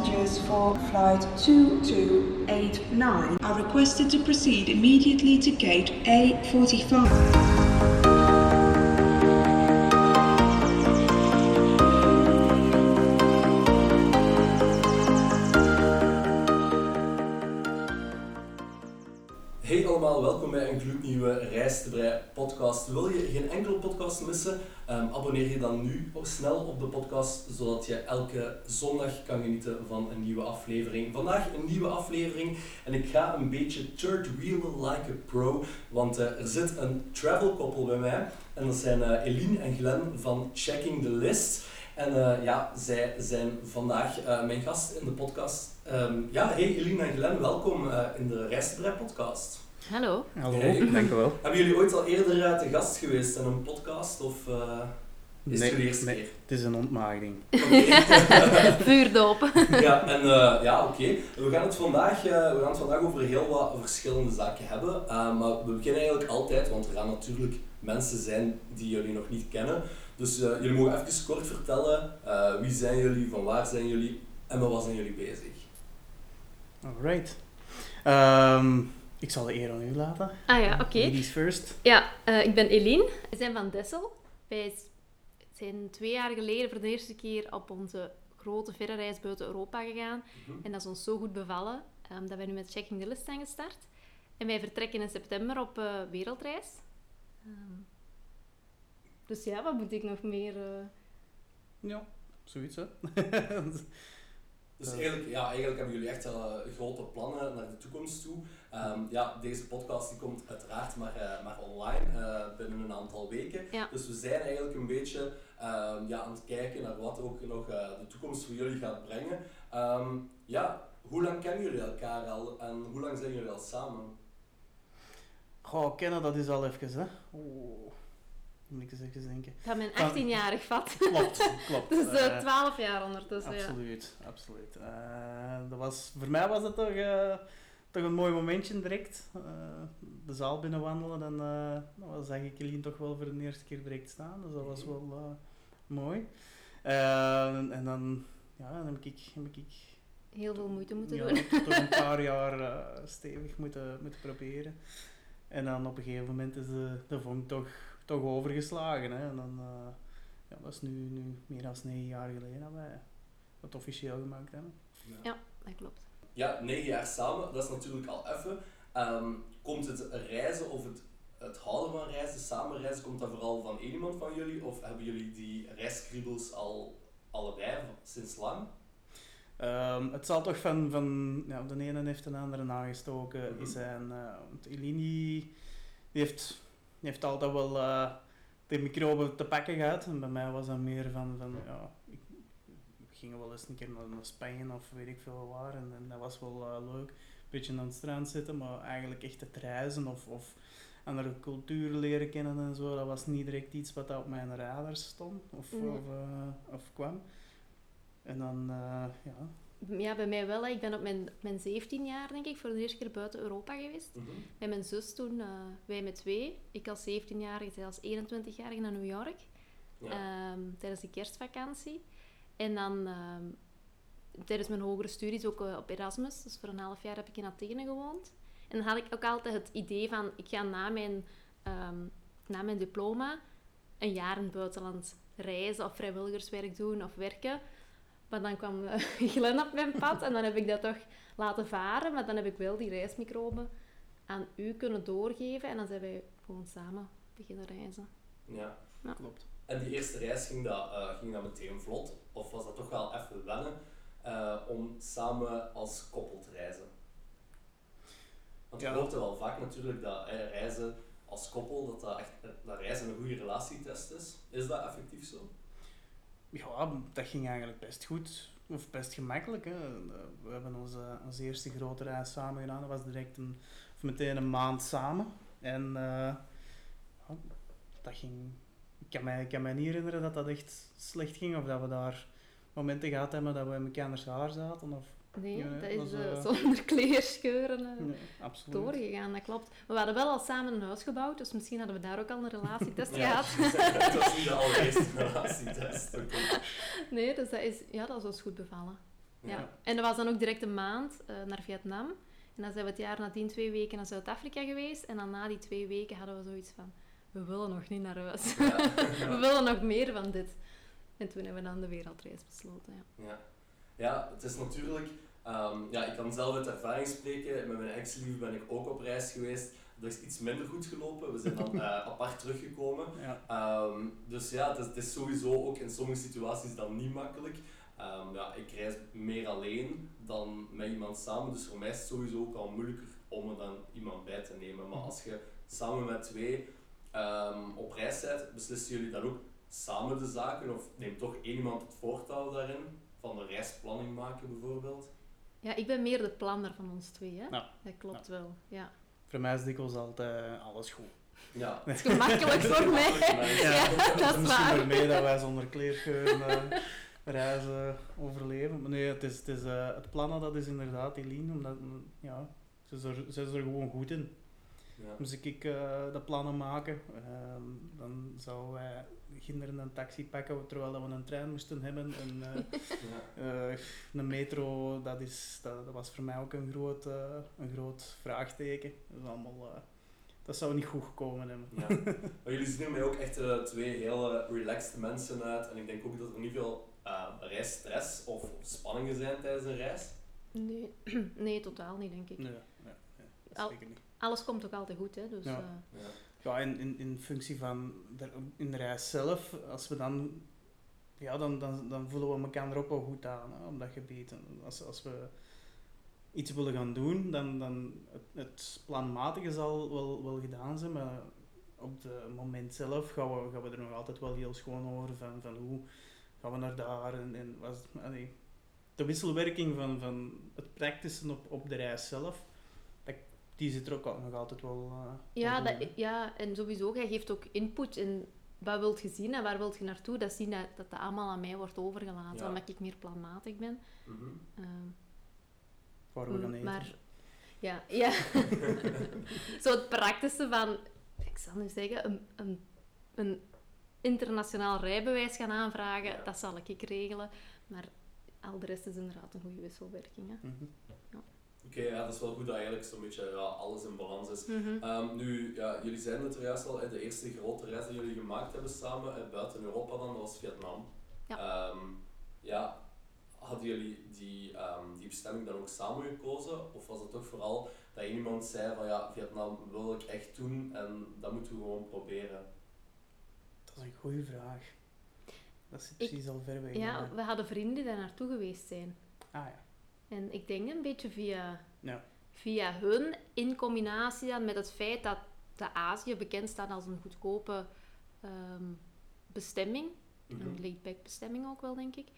passengers for flight 2289 are requested to proceed immediately to gate A45. Gloednieuwe Reis podcast. Wil je geen enkele podcast missen? Ehm, abonneer je dan nu ook snel op de podcast, zodat je elke zondag kan genieten van een nieuwe aflevering. Vandaag een nieuwe aflevering en ik ga een beetje third wheel like a pro, want eh, er zit een travel koppel bij mij. En dat zijn eh, Eline en Glenn van Checking the List. En eh, ja, zij zijn vandaag mijn gast in de podcast. Ehm, ja, hey Eline en Glenn, welkom in de Reis te Brei podcast. Hallo. Hallo, Hey. dank u wel. Hebben jullie ooit al eerder eh, te gast geweest in een podcast of eh, is het Nee, jullie eerste nee. keer? Het is een ontmaagding. Oké. Vuurdoop. ja, en eh, ja, oké. We gaan het vandaag, we gaan het vandaag over heel wat verschillende zaken hebben. Eh, maar we beginnen eigenlijk altijd, want er gaan natuurlijk mensen zijn die jullie nog niet kennen. Dus eh, jullie mogen even kort vertellen, eh, wie zijn jullie, van waar zijn jullie en met wat zijn jullie bezig? Alright. Ehm, ik zal de eer aan u laten. Ah ja, oké. Ladies first. Ja, eh, ik ben Eline. We zijn van Dessel. Wij zijn twee jaar geleden voor de eerste keer op onze grote verre reis buiten Europa gegaan. Mhm. En dat is ons zo goed bevallen ehm, dat wij nu met Checking the List zijn gestart. En wij vertrekken in september op eh, wereldreis. Ehm, dus ja, wat moet ik nog meer... eh, Ja, zoiets hè. Dus eigenlijk, ja, eigenlijk hebben jullie echt eh, grote plannen naar de toekomst toe. Ehm, ja, deze podcast die komt uiteraard maar, eh, maar online eh, binnen een aantal weken. Ja. Dus we zijn eigenlijk een beetje ehm, ja, aan het kijken naar wat ook nog eh, de toekomst voor jullie gaat brengen. Ehm, ja, hoe lang kennen jullie elkaar al en hoe lang zijn jullie al samen? Goh, kennen dat is al even hè. Oeh, moet ik eens even denken. van mijn Van- 18-jarig vat. Klopt, klopt. dus eh, Eh, 12 jaar ondertussen, ja. absoluut, absoluut. Eh, dat was, voor mij was het toch, eh, toch een mooi momentje direct. Eh, de zaal binnenwandelen en dan zag ik Eline toch wel voor de eerste keer direct staan. Dus dat was wel eh, mooi. Eh, en, dan, ja, dan heb ik, heb ik Heel veel moeite moeten ja, doen. toch een paar jaar eh, stevig moeten, moeten proberen. En dan op een gegeven moment is de, de vonk toch, toch overgeslagen. Hè. En dan, eh, ja, dat is nu, nu meer dan negen jaar geleden dat wij het officieel gemaakt hebben. Ja, dat klopt. Ja, negen jaar samen, dat is natuurlijk al even. Ehm, komt het reizen of het, het houden van reizen, samen reizen, komt dat vooral van één iemand van jullie? Of hebben jullie die reiskriebels al allebei sinds lang? Ehm, het zal toch van, van ja, de ene heeft de andere nagestoken Mhm. is zijn. eh want Elini die heeft, heeft altijd wel eh, de microben te pakken gehad. En bij mij was dat meer van, van ja, ik, we gingen wel eens een keer naar, naar Spanje of weet ik veel waar. En, en dat was wel eh, leuk. Een beetje aan het strand zitten, maar eigenlijk echt het reizen of, of andere culturen leren kennen en zo, dat was niet direct iets wat op mijn radar stond of, of, eh, of kwam. En dan, eh, ja, Ja, bij mij wel. hè. Ik ben op mijn, mijn 17 jaar, denk ik, voor de eerste keer buiten Europa geweest. Mhm. Met mijn zus toen, eh, wij met twee. Ik als 17-jarige, zij als 21-jarige naar New York. Ja. ehm, tijdens de kerstvakantie. En dan ehm, tijdens mijn hogere studies ook eh, op Erasmus. Dus voor een half jaar heb ik in Athene gewoond. En dan had ik ook altijd het idee van, ik ga na mijn, ehm, na mijn diploma een jaar in het buitenland reizen of vrijwilligerswerk doen of werken. Maar dan kwam eh, Glenn op mijn pad en dan heb ik dat toch laten varen. Maar dan heb ik wel die reismicroben aan u kunnen doorgeven. En dan zijn wij gewoon samen beginnen reizen. ja. klopt. En die eerste reis ging dat, eh, ging dat meteen vlot? Of was dat toch wel even wennen eh, om samen als koppel te reizen? Want je Ja. hoort er wel vaak natuurlijk dat eh, reizen als koppel, dat, dat, echt, dat reizen een goede relatietest is. Is dat effectief zo? Ja, dat ging eigenlijk best goed. Of best gemakkelijk. Hè. We hebben onze, onze eerste grote reis samen gedaan. Dat was direct een, of meteen een maand samen. En eh, dat ging... Ik kan, mij, kan mij niet herinneren dat dat echt slecht ging. Of dat we daar momenten gehad hebben dat we in elkaar haar zaten. Of, Nee, Ja, dat dat is was, eh, eh, zonder kleerscheuren eh, nee, doorgegaan, dat klopt. Maar we hadden wel al samen een huis gebouwd, dus misschien hadden we daar ook al een relatietest Ja, gehad. Het was niet de allereerste relatietest. Nee, dus dat is, ja, dat is ons goed bevallen. Ja. Ja. En dat was dan ook direct een maand eh, naar Vietnam. En dan zijn we het jaar nadien twee weken naar Zuid-Afrika geweest. En dan na die twee weken hadden we zoiets van... We willen nog niet naar huis. Ja. we willen nog meer van dit. En toen hebben we dan de wereldreis besloten. Ja. Ja. het is natuurlijk... ehm, ja, ik kan zelf uit ervaring spreken. Met mijn ex-lief ben ik ook op reis geweest. Dat is iets minder goed gelopen. We zijn dan eh, apart teruggekomen. Ja. Ehm, dus ja, het is, het is sowieso ook in sommige situaties dan niet makkelijk. Ehm, ja, ik reis meer alleen dan met iemand samen. Dus voor mij is het sowieso ook al moeilijker om er dan iemand bij te nemen. Maar als je samen met twee op reis bent, beslissen jullie dan ook samen de zaken? Of neemt toch één iemand het voortouw daarin? Van de reisplanning maken bijvoorbeeld? ja, ik ben meer de planner van ons twee. Hè? Ja. Dat klopt wel. Ja. Voor mij is dikwijls altijd eh, alles goed. Ja. Het is gemakkelijk voor mij. Ja, dat is Misschien waar. ermee dat wij zonder kleergeur eh, reizen overleven. Maar nee, het, is, het, is, eh, het plannen dat is inderdaad Eline, omdat mm, ja, ze, is er, ze is er gewoon goed in. Ja. Moest ik eh, de plannen maken, ehm, dan zouden wij kinderen een taxi pakken terwijl dat we een trein moesten hebben. En, eh, Ja. eh, een metro, dat, is, dat, dat was voor mij ook een groot, eh, een groot vraagteken. Dat, is allemaal, eh, dat zou niet goed gekomen hebben. Ja. Maar jullie zien er mij ook echt twee hele relaxed mensen uit. En ik denk ook dat er niet veel uh, reisstress of spanningen zijn tijdens een reis. Nee. nee, totaal niet, denk ik. Nee, nee, nee, Al- zeker niet. Alles komt ook altijd goed, hè. Dus, Ja. Ja. Ja, in, in, in functie van de, in de reis zelf, als we dan, ja, dan, dan, dan voelen we elkaar ook wel goed aan hè, op dat gebied. Als, als we iets willen gaan doen, dan, dan het, het planmatige zal wel, wel gedaan zijn, maar op het moment zelf gaan we, gaan we er nog altijd wel heel schoon over van, van hoe gaan we naar daar en, en was, allee, de wisselwerking van, van het practicen op, op de reis zelf, die zit er ook al- nog altijd wel eh, ja, dat, ja, en sowieso, jij geeft ook input in wat wilt je zien en waar wilt je naartoe. Dat zien dat dat, dat allemaal aan mij wordt overgelaten, Ja. omdat ik meer planmatig ben. Mhm. Ehm, waar we gaan eten. maar, ja, ja. Zo het praktische van, ik zal nu zeggen, een, een, een internationaal rijbewijs gaan aanvragen, Ja. dat zal ik regelen. Maar al de rest is inderdaad een goede wisselwerking. Hè. Mhm. Oké, ja, dat is wel goed dat eigenlijk zo'n beetje ja, alles in balans is. Mhm. Ehm, nu, ja, jullie zeiden het er juist al, de eerste grote reis die jullie gemaakt hebben samen, eh, buiten Europa dan, dat was Vietnam. Ja. Ehm, ja, hadden jullie die, ehm, die bestemming dan ook samen gekozen? Of was het toch vooral dat iemand zei van ja, Vietnam wil ik echt doen en dat moeten we gewoon proberen? Dat is een goede vraag. Dat zit Ik- precies al ver weg. Ja, we hadden vrienden die daar naartoe geweest zijn. Ah ja. En ik denk een beetje via, Ja. via hun, in combinatie dan met het feit dat de Azië bekend staat als een goedkope ehm, bestemming, Mhm. een laid-back bestemming ook wel, denk ik,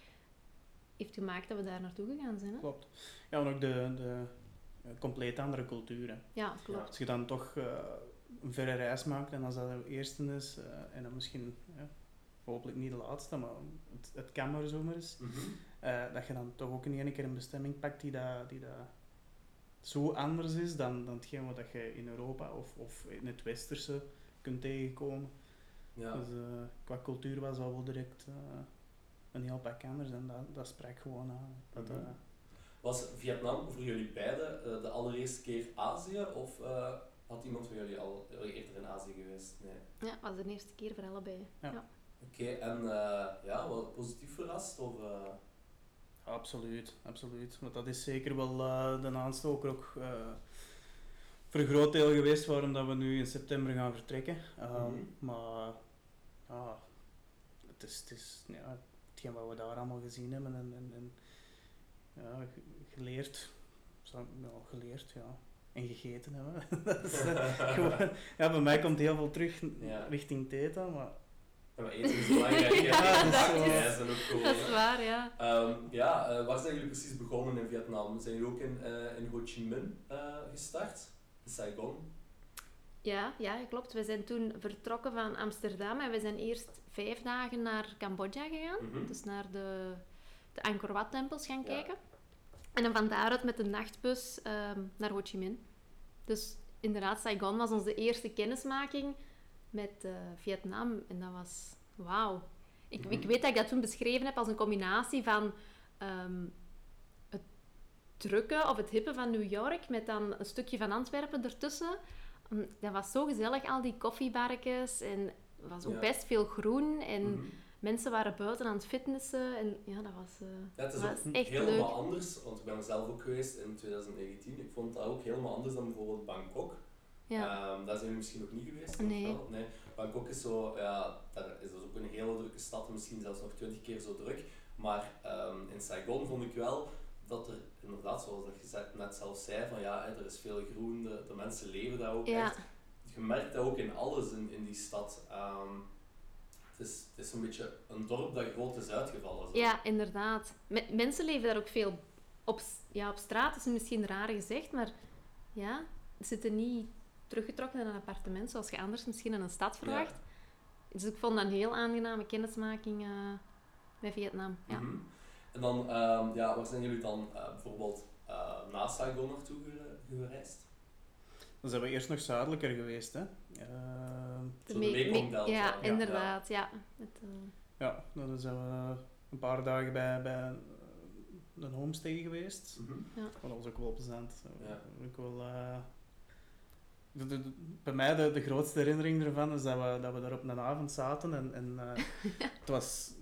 heeft gemaakt dat we daar naartoe gegaan zijn. Hè? Klopt. Ja, en ook de, de eh, compleet andere culturen. Ja, klopt. Als je dan toch eh, een verre reis maakt en als dat de eerste is, eh, en dan misschien hopelijk niet de laatste, maar het, het kan maar zomaar eens, Mhm. Eh, dat je dan toch ook in één keer een bestemming pakt die dat, die dat zo anders is dan, dan hetgeen wat dat je in Europa of, of in het westerse kunt tegenkomen. Ja. Dus eh, qua cultuur was dat wel direct eh, een heel pak anders en dat, dat sprak gewoon aan. Dat, Mhm. Was Vietnam voor jullie beiden eh, de allereerste keer Azië of eh, had iemand van jullie al eerder in Azië geweest? Nee. Ja, het was de eerste keer voor allebei. Ja. Ja. Oké, en eh, ja, wel positief verrast? Of, eh, absoluut, absoluut. Want dat is zeker wel eh, de aanstoker ook eh, voor een groot deel geweest waarom dat we nu in september gaan vertrekken. Ehm, Mhm. Maar ja, het is, het is ja, hetgeen wat we daar allemaal gezien hebben en, en, en ja, ge- geleerd. Ja, geleerd, ja. En gegeten hebben. dat is, eh, gewoon, ja, bij mij komt heel veel terug Ja. richting Theta, maar ja, maar eten is belangrijk. Ja, dat is ook gewoon, Dat is waar, ja. Ehm, ja, eh, waar zijn jullie precies begonnen in Vietnam? Zijn jullie ook in, eh, in Ho Chi Minh eh, gestart? In Saigon? Ja, ja, klopt. We zijn toen vertrokken van Amsterdam en we zijn eerst vijf dagen naar Cambodja gegaan. Mhm. Dus naar de, de Angkor Wat-tempels gaan Ja. kijken. En dan van daaruit met de nachtbus ehm, naar Ho Chi Minh. Dus inderdaad, Saigon was onze eerste kennismaking met eh, Vietnam. En dat was wauw. Ik, Mhm. ik weet dat ik dat toen beschreven heb als een combinatie van ehm, drukke of het hippe van New York met dan een stukje van Antwerpen ertussen. Mm, Dat was zo gezellig, al die koffiebarkjes en er was ook Ja. best veel groen en Mhm. mensen waren buiten aan het fitnessen en ja, dat was, eh, Ja, het is dat ook echt helemaal leuk. anders, want ik ben zelf ook geweest in 2019. Ik vond dat ook helemaal anders dan bijvoorbeeld Bangkok. Ja. Ehm, daar zijn we misschien ook niet geweest. Nee. wel? nee. Bangkok is zo, ja, daar is dus ook een hele drukke stad, misschien zelfs nog twintig keer zo druk. Maar ehm, in Saigon vond ik wel dat er inderdaad, zoals dat je net zelf zei, van ja, er is veel groen, de, de mensen leven daar ook Ja. echt. Je merkt dat ook in alles in, in die stad. Ehm, het, is, het is een beetje een dorp dat groot is uitgevallen. zo. Ja, inderdaad. Me- mensen leven daar ook veel op, ja, op straat, is misschien raar gezegd, maar ja, ze zitten niet teruggetrokken in een appartement zoals je anders misschien in een stad verwacht. Dus ik vond dat een heel aangename kennismaking eh, met Vietnam. Ja. Mhm. En dan, ehm, ja, waar zijn jullie dan eh, bijvoorbeeld eh na Saigon naartoe gere- gereisd? Dan zijn we eerst nog zuidelijker geweest, hè. Ehm, de Me- me- Mekongdelta. ja, Ja, inderdaad. Ja. Met, eh, ja, dan zijn we een paar dagen bij, bij een homestay geweest. Mhm. Maar dat was ook wel plezant. Ja. Ook wel, eh, de- de- de- bij mij de, de grootste herinnering ervan is dat we, dat we daar op een avond zaten en, en eh, het was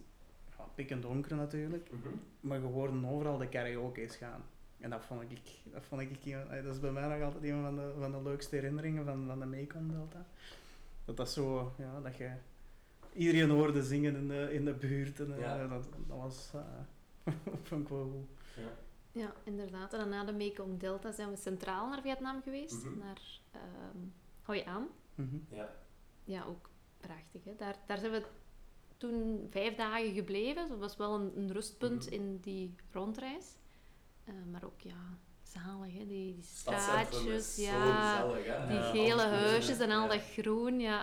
ja, pik en donker natuurlijk, Mhm. maar we hoorden overal de karaoke's gaan. En dat vond ik, dat vond ik, eh, dat is bij mij nog altijd een van de, van de leukste herinneringen van, van de Mekong Delta. Dat dat zo, ja, dat je iedereen hoorde zingen in de, in de buurt en eh, Ja. dat, dat was, eh vond ik wel goed. Ja. ja, inderdaad. En dan na de Mekong Delta zijn we centraal naar Vietnam geweest, Mhm. naar ehm Hoi An. Mhm. Ja. Ja, ook prachtig. Hè? Daar, daar zijn we toen vijf dagen gebleven. Dat was wel een, een rustpunt Mhm. in die rondreis. Eh, maar ook, ja, zalig, hè? Die, die straatjes, ja, die Ja, gele huisjes en al Ja. dat groen, ja.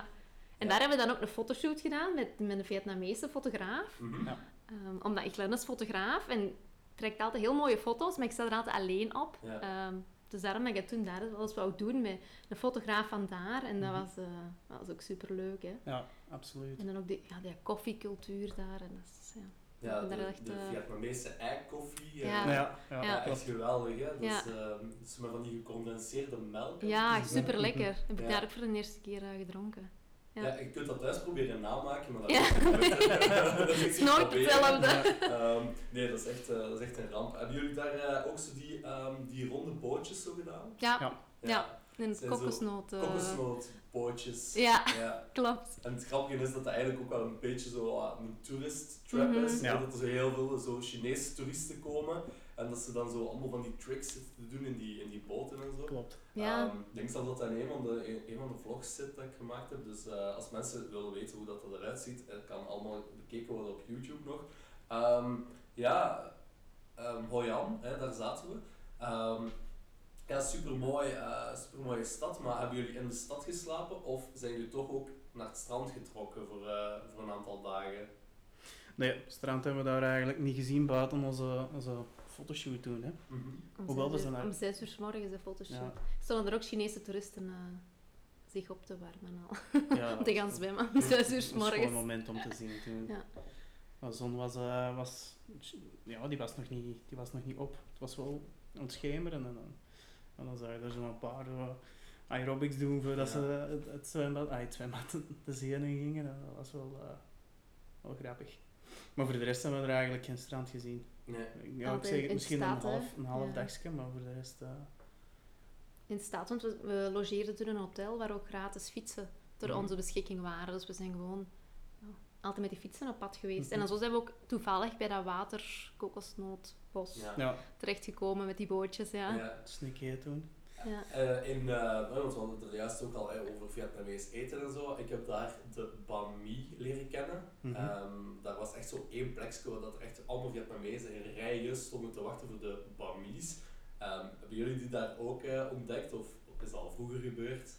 En Ja. daar hebben we dan ook een fotoshoot gedaan met, met een Vietnamese fotograaf. Mhm. Ja. Ehm, omdat ik is fotograaf en trekt altijd heel mooie foto's, maar ik sta er altijd alleen op. Ja. Dus daarom dat ik toen daar eens wou doen met een fotograaf van daar. En dat Mhm. was, eh, dat was ook super leuk. Hè? Ja, absoluut. En dan ook die, ja, die koffiecultuur daar. En dat is, ja. Ja, de, daar echt, de eh, Vietnamese eikoffie. eh, Ja. Ja, ja, Ja. Ja, echt geweldig, hè? Dat Ja. is, ehm, dat is met van die gecondenseerde melk. ja, super lekker. Heb ik Ja. daar ook voor de eerste keer eh, gedronken. Ja. Ja. je kunt dat thuis proberen namaken, maar dat Ja. dat is nooit hetzelfde. Ehm, nee, dat is, echt, eh, dat is echt een ramp. Hebben jullie daar eh, ook zo die, ehm, die ronde bootjes zo gedaan? Ja, Ja. Ja. en Kokosnootbootjes. Ja. ja. klopt. En het grappige is dat dat eigenlijk ook wel een beetje zo ah, een tourist trap Mhm. is. Dat er zo heel veel zo Chinese toeristen komen. En dat ze dan zo allemaal van die tricks zitten te doen in die, in die boten en zo. Klopt. Ja. Ehm, ik denk zelfs dat dat in een van de, een, een van de vlogs zit dat ik gemaakt heb. Dus eh, als mensen willen weten hoe dat, dat eruit ziet, het kan allemaal bekeken worden op YouTube nog. Ehm, ja, ehm Hoi An, hè, daar zaten we. Ehm, ja, supermooi, eh supermooie stad. Maar hebben jullie in de stad geslapen of zijn jullie toch ook naar het strand getrokken voor, eh, voor een aantal dagen? Nee, het strand hebben we daar eigenlijk niet gezien buiten onze, onze fotoshoot toen. Hè. Mhm. Om Hoewel, zes we uur- zijn Om zes uur s morgens een fotoshoot. Ja. Stonden er ook Chinese toeristen eh, zich op te warmen al. Ja, Om te gaan zwemmen om zes uur s Dat was gewoon een morgens. moment om te zien toen. Ja. De zon was, eh, was, ja, die was, nog niet, die was nog niet op. Het was wel aan het schemeren en dan, en dan zag je er zo een paar zo aerobics doen voordat Ja. ze het, het zwembad, ah, het zwembad de zee in gingen. En dat was wel, eh, wel grappig. Maar voor de rest hebben we er eigenlijk geen strand gezien. Nee. Ja, ik zeg het misschien een half, een half Ja. dagje, maar voor de rest... eh, In staat, want we, we logeerden toen in een hotel waar ook gratis fietsen ter Mhm. onze beschikking waren. Dus we zijn gewoon ja, altijd met die fietsen op pad geweest. Mhm. En dan zo zijn we ook toevallig bij dat water, kokosnootbos, terechtgekomen met die bootjes. Ja. Ja. sneaky toen. Ja. Eh, in, eh, want we hadden het er juist ook al eh, over Vietnamees eten en zo. Ik heb daar de banh mi leren kennen. Ehm, daar was echt zo één plekje dat echt allemaal Vietnamezen in rijen stonden te wachten voor de banh mi's. Ehm, hebben jullie die daar ook eh, ontdekt of is dat al vroeger gebeurd?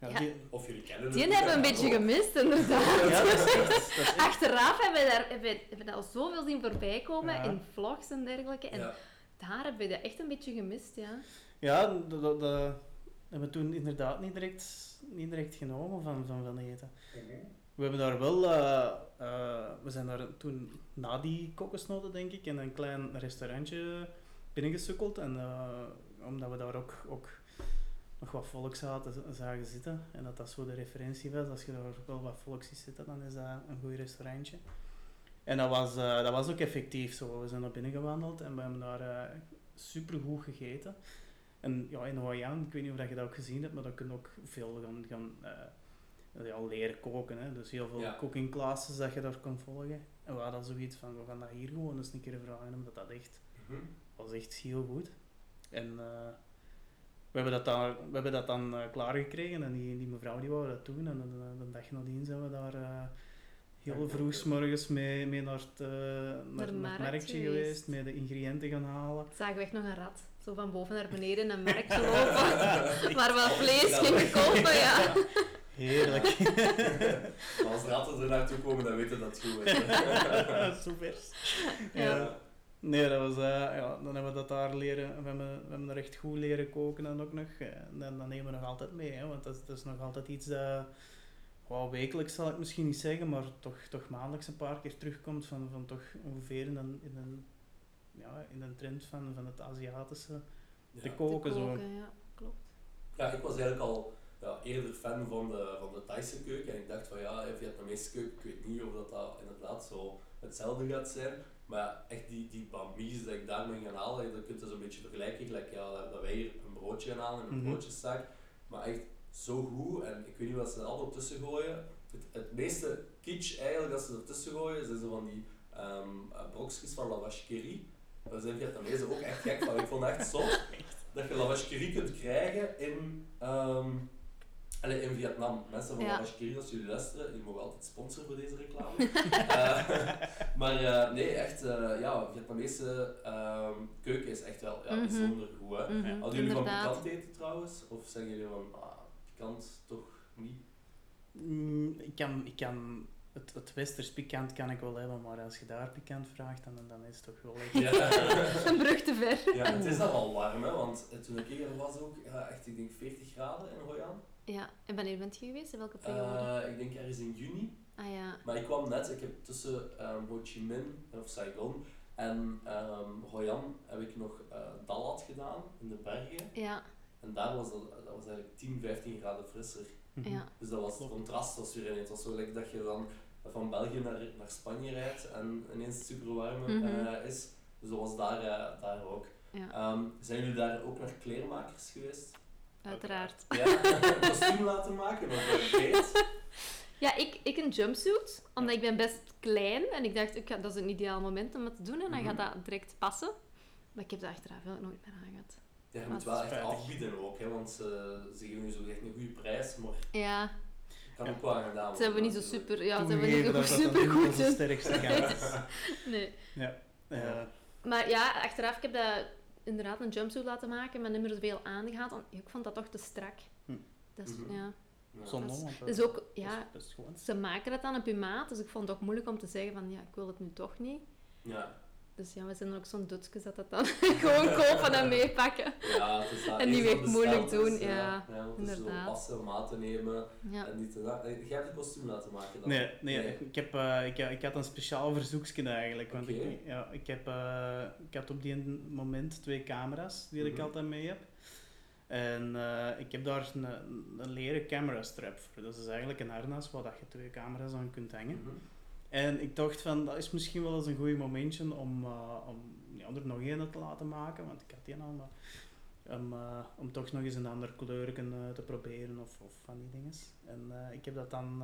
Ja, Ja. die, Of jullie kennen het Die ook, hebben we een beetje Ook. gemist, inderdaad. ja, dat is echt- dat is echt- Achteraf hebben we, daar, hebben, we- hebben we dat al zoveel zien voorbij komen Ja. in vlogs en dergelijke. En Ja. daar hebben we dat echt een beetje gemist, ja. Ja, dat, dat, dat hebben we toen inderdaad niet direct, niet direct genomen van, van, van eten. We hebben daar wel, eh, eh, we zijn daar toen na die kokosnoten denk ik in een klein restaurantje binnengesukkeld en eh, omdat we daar ook, ook nog wat volk zaten, zagen zitten. En dat dat zo de referentie was. Als je daar wel wat volk ziet zitten, dan is dat een goed restaurantje. En dat was, dat was ook effectief zo. We zijn naar binnen gewandeld en we hebben daar uh, supergoed gegeten. En ja, in Hoi An, ik weet niet of je dat ook gezien hebt, maar dat kun je ook veel gaan, gaan ja, leren koken. Hè. Dus heel veel Ja. cooking classes dat je daar kon volgen. En we hadden zoiets van, we gaan dat hier gewoon eens een keer vragen, omdat dat echt, Mhm. was echt heel goed. En eh, we, hebben dat dan, we hebben dat dan eh, klaargekregen en die, die mevrouw die wou dat doen. En dan, eh, de dag nadien zijn we daar eh, heel Ja, vroeg 's morgens mee, mee naar het, eh, naar, naar het markt marktje geweest. geweest, met de ingrediënten gaan halen. Zagen we echt nog een rat. Zo van boven naar beneden in een markt gelopen. waar we vlees Ja, gingen maar- kopen, ja. Heerlijk. Maar als ratten er naartoe komen, dan weten dat het goed is. Zo vers. Ja. Ja. Nee, dat was, eh, ja, dan hebben we dat daar leren, we hebben, we hebben er echt goed leren koken en ook nog. eh, En dan, dan nemen we nog altijd mee, hè, want dat, is- dat is nog altijd iets dat, wel wekelijks zal ik misschien niet zeggen, maar toch, toch maandelijks een paar keer terugkomt van, van toch ongeveer in een, in een, ja, in een trend van, van het Aziatische te koken. Te Zo. ja. Klopt. Ja, ik was eigenlijk al ja, eerder fan van de, van de Thaise keuken. En ik dacht van ja, Vietnamese keuken, ik weet niet of dat, dat inderdaad zo hetzelfde gaat zijn. Maar echt die, die bambies dat ik daar ben gaan halen, dat kun je zo'n beetje vergelijken. Gelijk, ja, dat, wij hier een broodje gaan halen en een Mhm. broodjeszaak. Maar echt zo goed. En ik weet niet wat ze er allemaal tussen gooien. Het, het meeste kitsch eigenlijk dat ze ertussen gooien, zijn zo van die ehm eh, brokjes van la vache qui rit. Daar zijn Vietnamezen ook echt gek van. Ik vond het echt zot dat je la vache qui rit kunt krijgen in, ehm, allee, in Vietnam. Mensen van Ja. la vache qui rit, als jullie luisteren, die mogen altijd sponsoren voor deze reclame. Eh, maar eh, nee, echt, eh, ja, Vietnamese ehm, keuken is echt wel ja, Mhm. bijzonder goed. Hè. Mhm, Hadden jullie van pikant eten trouwens? Of zeggen jullie van, ah, pikant toch niet? Mm, ik kan, ik kan het, het westers pikant kan ik wel hebben, maar als je daar pikant vraagt, dan, dan is het toch wel echt... Ja. Een brug te ver. Ja, het is daar al warm, hè, want toen ik hier was ook, ja, echt, ik denk 40 graden in Hoi An. Ja. En wanneer bent je geweest? In welke periode? Eh, ik denk ergens in juni. ah ja. Maar ik kwam net, ik heb tussen ehm, Ho Chi Minh of Saigon en ehm Hoi An heb ik nog eh Dalat gedaan in de bergen. Ja. En daar was dat, dat was eigenlijk 10, 15 graden frisser. Ja. Dus dat was het contrast was weer in. Het was zo like dat je dan van België naar, naar Spanje rijdt en ineens super warm Mhm. is. Dus dat was daar, eh, daar ook. Ja. Ehm, zijn jullie daar ook naar kleermakers geweest? Uiteraard. Ja, een kostuum laten maken een kleed? Ja, ik, ik een jumpsuit, omdat ik ben best klein en ik dacht, ik ga, dat is een ideaal moment om het te doen en dan Mhm. gaat dat direct passen. Maar ik heb dat achteraf wel nooit meer aangehad. Ja, je Dat moet is wel echt afbieden ook, hè, want ze, ze geven nu zo echt een goede prijs, maar Ja, kan Ja. ook wel aan gedaan ze hebben niet zo super, ja, ze hebben niet zo dat dat super goed sterkste. Nee. Ja. Eh, Maar ja, achteraf ik heb dat inderdaad een jumpsuit laten maken, maar niet meer zoveel aangehad. want Ik vond dat toch te strak. Hm. Dat is, ja. Ja. zonde, dat is- Dus dat ook, ja, is ze maken het dan op je maat, dus ik vond het ook moeilijk om te zeggen van, ja, ik wil het nu toch niet. Ja. Dus ja, we zijn ook zo'n dutskes dat dat dan gewoon kopen en meepakken. Ja, het is dat En echt dat moeilijk doen, ja, want het is zo inderdaad. passen, maten nemen Ja. en en dat. Eh, Jij hebt een kostuum laten maken dan? Nee, nee, Ik, heb, eh, ik, ik had een speciaal verzoekje eigenlijk. Want ik, ja, ik, heb, eh, ik had op die moment twee camera's die ik Mhm. altijd mee heb. En eh, ik heb daar een, een leren camera strap voor. Dat is eigenlijk een harnas waar dat je twee camera's aan kunt hangen. Mhm. En ik dacht van, dat is misschien wel eens een goed momentje om, eh, om ja, er nog een te laten maken, want ik had die al, maar om, eh, om toch nog eens een ander kleur eh, te proberen of, of van die dingen. En ik heb dat dan,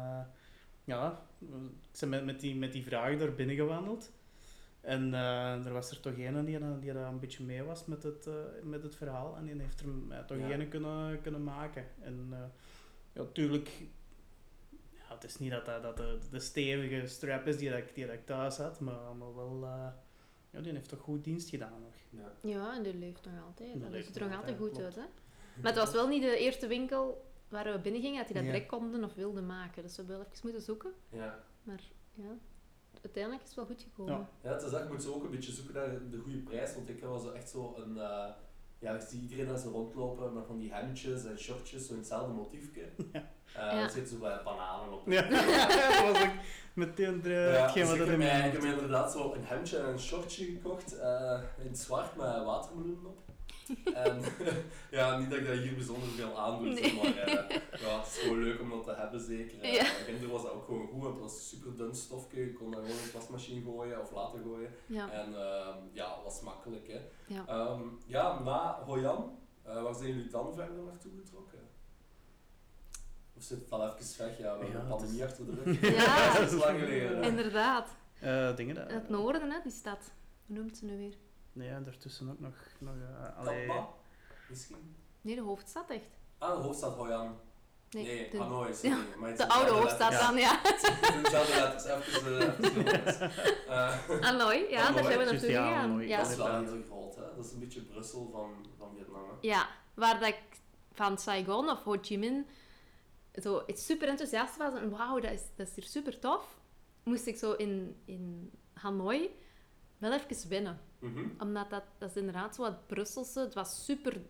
ja, ik ben met, met, die, met die vraag daar binnen gewandeld. En er was er toch een die, die daar een beetje mee was met het, met het verhaal. En die heeft er toch Ja. een kunnen, kunnen maken. En ja, natuurlijk, ja, het is niet dat dat, dat de, de stevige strap is die, dat ik, die dat ik thuis had, maar, maar wel, eh, ja, die heeft toch goed dienst gedaan nog. Ja. Ja, en die leeft nog altijd. Die Dat leeft ziet er nog altijd altijd, goed uit, hè. Maar het was wel niet de eerste winkel waar we binnen gingen dat die dat Ja. direct konden of wilden maken. Dus we hebben wel even moeten zoeken. Ja. Maar ja, uiteindelijk is het wel goed gekomen. Ja. ja, het is dat, je moet zo ook een beetje zoeken naar de goede prijs, want ik was echt zo een, eh, ja, je ziet iedereen dat ze rondlopen met van die hemdjes en shortjes, zo'n hetzelfde motiefje. Ja. Eh, Ja. Er zitten zo bij bananen op. Ja, dat was ook meteen de, Ja, hetgeen dus wat ik, er heb in mij, ik heb mij inderdaad zo een hemdje en een shortje gekocht, eh, in het zwart met watermeloenen op. en ja, niet dat ik dat hier bijzonder veel aandoe, Nee. maar eh, ja, het is gewoon leuk om dat te hebben zeker. Ja. In Ginder was dat ook gewoon goed, want het was super dun stofje, je kon dat gewoon in de wasmachine gooien of laten gooien. Ja. En ehm, ja, was makkelijk hè. Ja. Ehm, ja, na Hoyan, eh, waar zijn jullie dan verder naartoe getrokken? Of zit het al even weg? Ja, we hebben Ja, de pandemie is- achter de rug. Ja. dat is lang geleden. hè. Inderdaad. Eh, dingen dat... In het noorden, hè, die stad. Hoe noemt ze nu weer? Nee, en daartussen ook nog... nog eh, allee, Tampa, misschien? Nee, de hoofdstad echt. Ah, de hoofdstad Hoi Nee, Nee, de, Hanoi, sorry. Maar het de is oude hoofdstad letters. dan, ja. Letters, even, eh. Eh, Hanoi, ja, Hanoi, daar zijn we naartoe ja, gegaan. Hanoi, Ja. Dat is wel heel groot, hè. Dat is een beetje Brussel van, van Vietnam, hè. ja, waar dat ik van Saigon of Ho Chi Minh zo iets super enthousiast was en wauw, dat is, dat is hier super tof, moest ik zo in, in Hanoi wel even wennen. Mhm. Omdat dat, dat is inderdaad zo wat Brusselse, het was super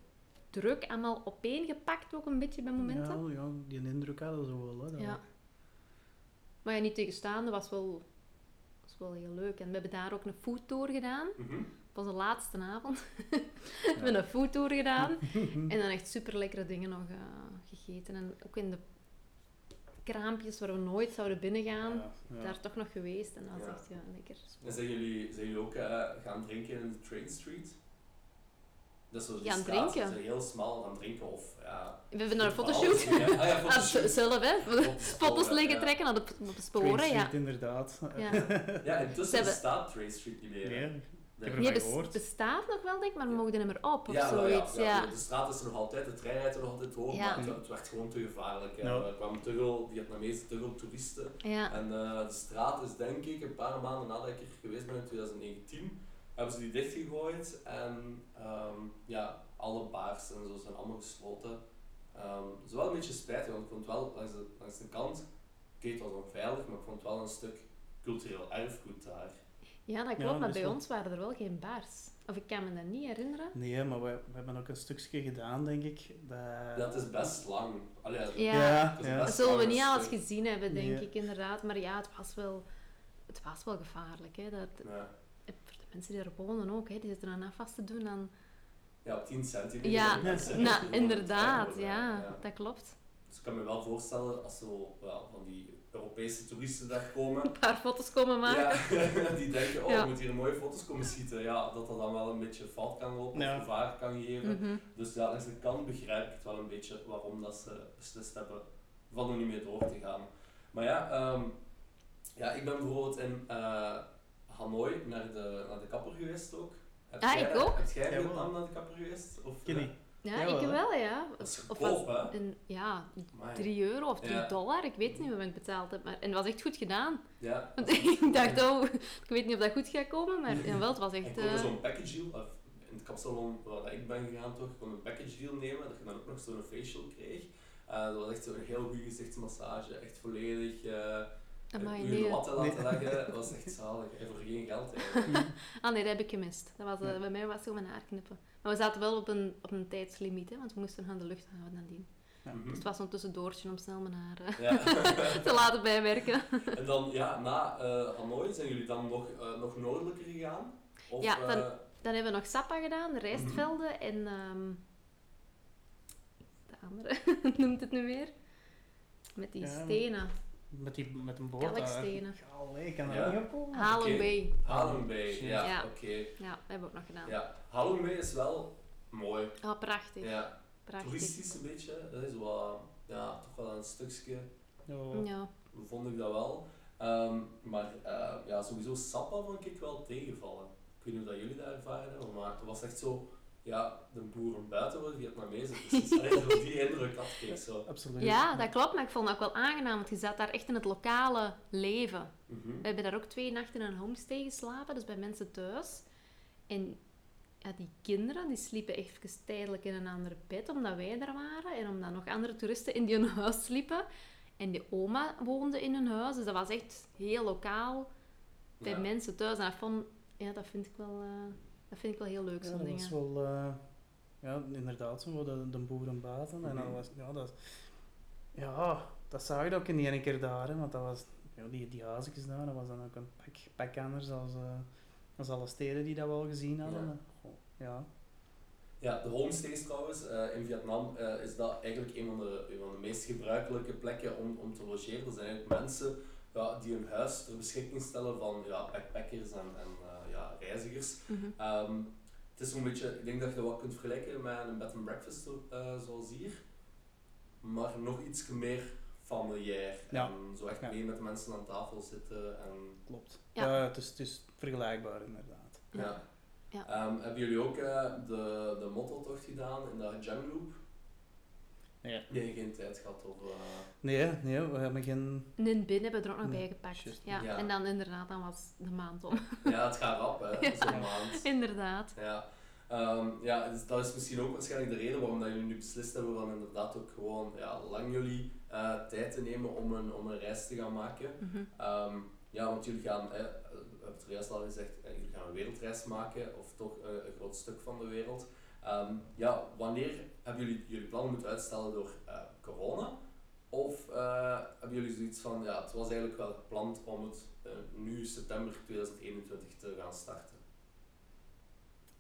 druk, allemaal opeengepakt ook een beetje bij momenten. Ja, ja, die indruk hadden ze wel. Hè, dat- Ja. Maar ja, niet tegenstaande, was wel, was wel heel leuk. En we hebben daar ook een foodtour gedaan. Mhm. Op onze laatste avond. we hebben een foodtour gedaan. en dan echt super lekkere dingen nog eh, gegeten. En ook in de kraampjes waar we nooit zouden binnengaan. Ja, ja. Daar toch nog geweest. En dat was Ja. echt ja, lekker. En zijn jullie, zijn jullie ook eh, gaan drinken in de Train Street? Dat is zo die Gaan straat, drinken? Zo heel smal gaan drinken of ja... We hebben naar een fotoshoot. Ah ja, fotoshoot. zelf, hè. Sporen, Foto's liggen ja. trekken op de, op de Train sporen, ja. Street, inderdaad. ja. Ja, intussen Ze bestaat Train Street niet meer. Nee, Die bes- gehoord. bestaat nog wel, denk ik, maar we mogen er niet meer op of ja, zoiets. ja, Ja, ja, De straat is er nog altijd, de trein rijdt er nog altijd Ja. maar het, het werd gewoon te gevaarlijk. hè. Ja. Er kwamen te veel Vietnamezen, te veel toeristen. ja. En eh, de straat is denk ik een paar maanden nadat ik er geweest ben in 2019, hebben ze die dichtgegooid en ehm, ja, alle bars en zo zijn allemaal gesloten. Ehm het is wel een beetje spijtig, want ik vond wel langs de, langs de kant, oké het was onveilig, maar ik vond wel een stuk cultureel erfgoed daar. Ja, dat klopt, dat maar bij wel- ons waren er wel geen bars. Of ik kan me dat niet herinneren. Nee, maar we, we hebben ook een stukje gedaan, denk ik. Dat... Het is best lang. Allee, ja, Ja, dat zullen we niet alles gezien hebben, denk Nee. ik, inderdaad. Maar ja, het was wel, het was wel gevaarlijk. Hè. Dat, Ja. voor de mensen die er wonen ook, hè. die zitten dan af vast te doen. Dan... ja, op 10 centimeter. Ja, nou, inderdaad, dat ja. dat klopt. Dus ik kan me wel voorstellen, als zo wel, van die Europese toeristen daar komen, Een paar foto's komen maken. Ja, die denken, oh, Ja. we moeten hier mooie foto's komen schieten. Ja, dat dat dan wel een beetje fout kan lopen Ja. of gevaar kan geven. Mhm. Dus ja, langs de kant begrijp ik het wel een beetje waarom dat ze beslist hebben van er niet meer door te gaan. Maar ja, ehm, ja ik ben bijvoorbeeld in eh, Hanoi naar de, naar de kapper geweest ook. Heb Ah, jij, ik ook. Heb jij in. Vietnam naar de kapper geweest? Of, Ken ik. Ja, ik wel, ja. Dat is Of was een, ja, Amai. 3 euro of 3 Ja. dollar. Ik weet niet wat ik betaald heb. Maar, en het was echt goed gedaan. Ja. Want ik dacht, oh, ik weet niet of dat goed gaat komen. Maar jawel, het was Ik echt... kon eh, zo'n package deal, of in het kapsalon waar ik ben gegaan toch, ik kon een package deal nemen, dat je dan ook nog zo'n facial kreeg. Eh, dat was echt zo'n heel goede gezichtsmassage, echt volledig uh, amai, uw nee. watten laten leggen. Dat was echt zalig, en voor geen geld eigenlijk. Ah nee, dat heb ik gemist. Dat was, Ja. Bij mij was het gewoon mijn haar knippen. Maar we zaten wel op een, op een tijdslimiet, hè, want we moesten aan de lucht houden nadien. Mhm. Dus het was zo'n tussendoortje om snel mijn haar eh, Ja. te laten bijwerken. en dan, ja, na eh, Hanoi zijn jullie dan nog, eh, nog noordelijker gegaan? Of, Ja, dan- Dan hebben we nog Sappa gedaan, de rijstvelden en... ehm, de andere, hoe noemt het nu weer? Met die Ja. stenen. Met, die, met een boot daar. Kalkstenen. Allee, ik kan Ja. er niet op komen. Halong Oké. Bay. Halong Bay, ja, Ja. oké. Ja, dat hebben we ook nog gedaan. Ja, Halong Bay is wel mooi. Oh, prachtig. Ja, prachtig. toeristisch een beetje. Dat is wel, ja, toch wel een stukje Ja. Ja. vond ik dat wel. Ehm, maar eh, ja, sowieso Sappa vond ik wel tegenvallen. Ik weet niet of dat jullie dat ervaren hebben, maar het was echt zo, ja, de boeren buiten worden Vietnamezen. Precies, die indruk had ik zo. Absoluut. ja, dat klopt, maar ik vond het ook wel aangenaam, want je zat daar echt in het lokale leven. Mhm. We hebben daar ook twee nachten in een homestay geslapen, dus bij mensen thuis. En ja, die kinderen die sliepen even tijdelijk in een ander bed, omdat wij daar waren. En omdat nog andere toeristen in die hun huis sliepen. En die oma woonde in hun huis, dus dat was echt heel lokaal bij Ja. mensen thuis. En dat, vond, ja, dat, vind ik wel, eh, dat vind ik wel heel leuk, Ja, zo'n dat dingen. was wel... eh, ja, inderdaad, zo de, de boerenbaten. En Mhm. dat was, ja, dat, ja, dat zag je ook in één keer daar, hè, want dat was, ja, die, die huisjes daar, dat was dan ook een pak, pak anders als, eh, als alle steden die dat we al gezien hadden. Ja. Goh, ja. Ja, de homestays trouwens, eh, in Vietnam eh, is dat eigenlijk een van de, een van de meest gebruikelijke plekken om, om te logeren. Er zijn eigenlijk mensen ja, die hun huis ter beschikking stellen van ja, backpackers en, en ja, reizigers. Mhm. Ehm, het is zo'n beetje, ik denk dat je dat wat kunt vergelijken met een bed and breakfast eh, zoals hier, maar nog iets meer familiair. Ja. En zo echt Ja. mee met mensen aan tafel zitten. En, Klopt. Ja. Ja. het, is, het is vergelijkbaar inderdaad. ja. Ja. Ehm, hebben jullie ook eh, de, de mottotocht gedaan in de Jam Loop? Ja. Nee, geen tijd gehad of... eh, Nee, nee, we hebben geen... En in bin hebben we er ook nog Nee, bij gepakt. Ja. Ja. En dan inderdaad, dan was de maand om. Ja, het gaat rap, hè, Ja. zo'n maand. inderdaad. Ja, Ehm, ja dus dat is misschien ook waarschijnlijk de reden waarom dat jullie nu beslist hebben van inderdaad ook gewoon ja, lang jullie eh, tijd te nemen om een, om een reis te gaan maken. Mhm. Ehm, ja, want jullie gaan, we hebben het er juist al gezegd, eh, jullie gaan een wereldreis maken, of toch eh, een groot stuk van de wereld. Ehm, ja, wanneer hebben jullie jullie plannen moeten uitstellen door eh, corona? Of eh, hebben jullie zoiets van, ja, het was eigenlijk wel gepland om het eh, nu september 2021 te gaan starten?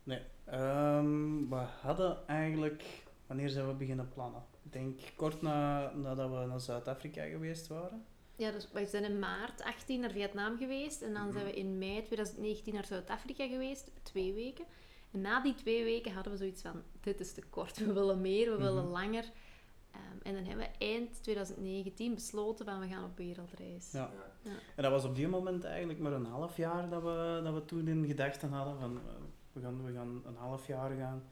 Nee. Ehm, we hadden eigenlijk... Wanneer zijn we beginnen plannen? Ik denk kort na, nadat we naar Zuid-Afrika geweest waren. Ja, dus wij zijn in maart 18 naar Vietnam geweest en dan Mhm. zijn we in mei 2019 naar Zuid-Afrika geweest, twee weken. En na die twee weken hadden we zoiets van, dit is te kort, we willen meer, we willen Mhm. langer. Ehm, en dan hebben we eind 2019 besloten van, we gaan op wereldreis. Ja. Ja. En dat was op die moment eigenlijk maar een half jaar dat we, dat we toen in gedachten hadden van eh, we, gaan, we gaan een half jaar gaan.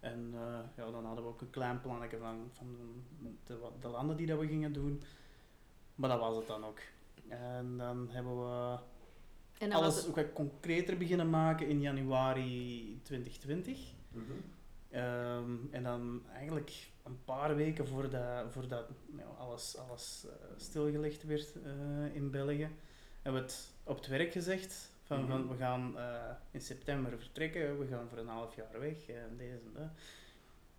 En eh, ja, dan hadden we ook een klein plannetje van, van de, wat- de landen die dat we gingen doen. Maar dat was het dan ook. En dan hebben we En alles het, wat concreter beginnen maken in januari 2020. Mhm. Ehm, en dan eigenlijk een paar weken voordat, voordat nou, alles, alles eh, stilgelegd werd eh, in België, hebben we het op het werk gezegd. Van, van Mhm. we gaan eh, in september vertrekken, we gaan voor een half jaar weg en deze en dat.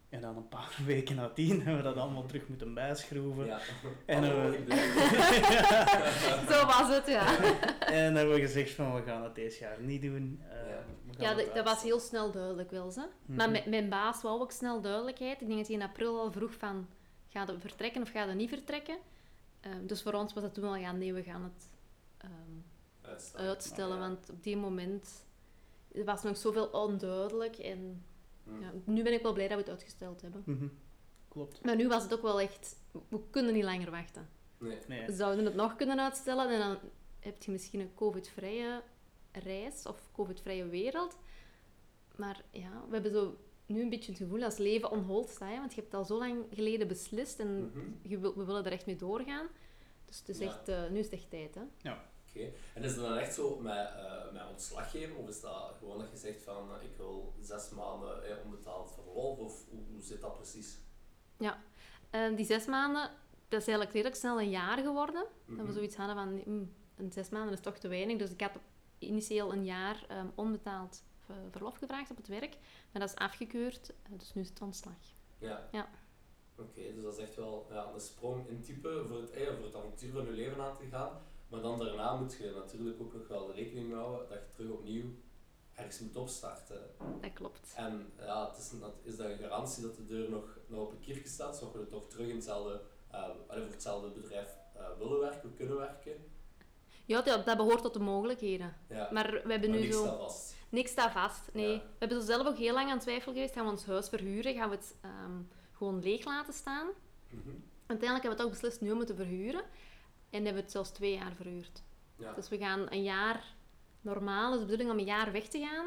En dan een paar weken nadien hebben we dat allemaal terug moeten bijschroeven. Ja. En, eh, ben- zo was het, ja. En hebben we gezegd van we gaan het deze jaar niet doen. eh, Ja. we dat, was heel snel duidelijk wel, ze. Maar Mhm. mijn, baas wou ook snel duidelijkheid. Ik denk dat hij in april al vroeg van, ga je vertrekken of ga je niet vertrekken? Ehm, dus voor ons was dat toen al, ja nee, we gaan het ehm, Uitstellen. uitstellen. Ja. Want op die moment er was nog zoveel onduidelijk. En. Ja, nu ben ik wel blij dat we het uitgesteld hebben. Mhm. Klopt. Maar nu was het ook wel echt, we kunnen niet langer wachten. Nee. Nee. We zouden het nog kunnen uitstellen en dan heb je misschien een covid-vrije reis of covid-vrije wereld. Maar ja, we hebben zo nu een beetje het gevoel dat het leven on hold staat. hè, Want je hebt het al zo lang geleden beslist en Mhm. je wil, we willen er echt mee doorgaan. Dus het is Ja. echt, eh, nu is het echt tijd. Hè? Oké. En is het dan echt zo met, eh met ontslag geven, of is dat gewoon dat je zegt van eh, ik wil zes maanden eh, onbetaald verlof, of hoe, hoe zit dat precies? En die zes maanden, dat is eigenlijk redelijk snel een jaar geworden. Dat Mhm. we zoiets hadden van, "Hmm, een zes maanden is toch te weinig. Dus ik had initieel een jaar ehm, onbetaald verlof gevraagd op het werk. Maar dat is afgekeurd, dus nu is het ontslag. Ja. Ja. Oké, dus dat is echt wel ja, een sprong in type voor het, eh, voor het avontuur van je leven aan te gaan. Maar dan daarna moet je natuurlijk ook nog wel rekening mee houden dat je terug opnieuw ergens moet opstarten. Dat klopt. En ja, het is, dat, is dat een garantie dat de deur nog, nog op een kiertje staat, zodat we toch terug in hetzelfde, allee, voor hetzelfde bedrijf eh, willen werken, kunnen werken? Ja, dat, dat behoort tot de mogelijkheden. Ja, Maar we hebben maar nu niks zo... staat vast. Niks staat vast, nee. Ja. We hebben zo zelf ook heel lang aan twijfel geweest. Gaan we ons huis verhuren? Gaan we het ehm, gewoon leeg laten staan? Mhm. Uiteindelijk hebben we toch beslist nu om het te verhuren. En hebben we het zelfs twee jaar verhuurd. Ja. Dus we gaan een jaar... Normaal is de bedoeling om een jaar weg te gaan.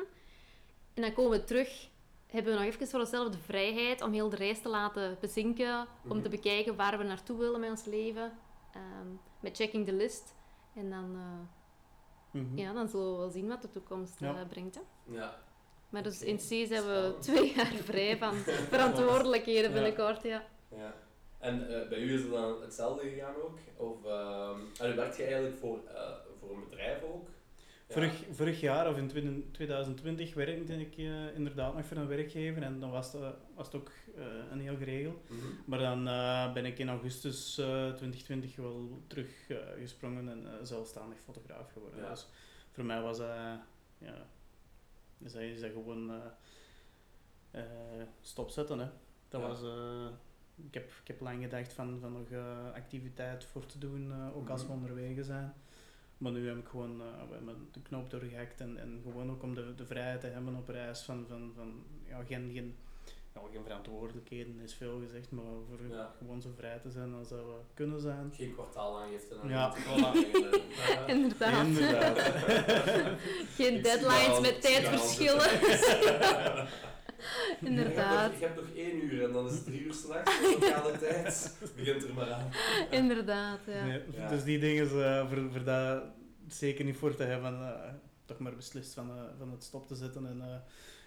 En dan komen we terug. Hebben we nog even voor onszelf de vrijheid om heel de reis te laten bezinken. Om Mhm. te bekijken waar we naartoe willen met ons leven. Ehm, met checking the list. En dan, eh, Mhm. ja, dan zullen we wel zien wat de toekomst Ja. eh, brengt. Hè. ja. Maar dus in C zijn we twee jaar vrij van verantwoordelijkheden binnenkort. Ja. Ja. En eh, bij u is het dan hetzelfde gegaan ook? Of uh, werkt je eigenlijk voor, eh, voor een bedrijf ook? Ja. Vorig, vorig jaar of in 20 2020 werkte ik eh, inderdaad nog voor een werkgever en dan was het, was het ook een heel geregeld. Mhm. Maar dan ben ik in augustus eh, 2020 wel terug eh, gesprongen en zelfstandig fotograaf geworden. Ja. Dus voor mij was dat, ja, is dat, is dat gewoon stopzetten. Hè. Dat Ja. was, ik, heb, ik heb lang gedacht van, van nog eh, activiteit voor te doen, eh, ook als we Mhm. onderweg zijn. Maar nu heb ik gewoon eh, we hebben de knoop doorgehakt en, en gewoon ook om de, de vrijheid te hebben op reis van, van, van ja, geen, geen, ja, geen verantwoordelijkheden is veel gezegd, maar voor Ja. gewoon zo vrij te zijn als dat we kunnen zijn. Geen kwartaal aangifte. en Ja, dan voilà. Ja. Inderdaad. Inderdaad. Geen deadlines met tijdverschillen. Inderdaad. Ik heb, nog, ik heb nog één uur en dan is het drie uur s'nachts. Lokale tijd. Begint er maar aan. Inderdaad, ja. Nee, Ja. Dus die dingen, eh, voor, voor dat zeker niet voor te hebben, eh, toch maar beslist van, eh, van het stop te zetten. En eh,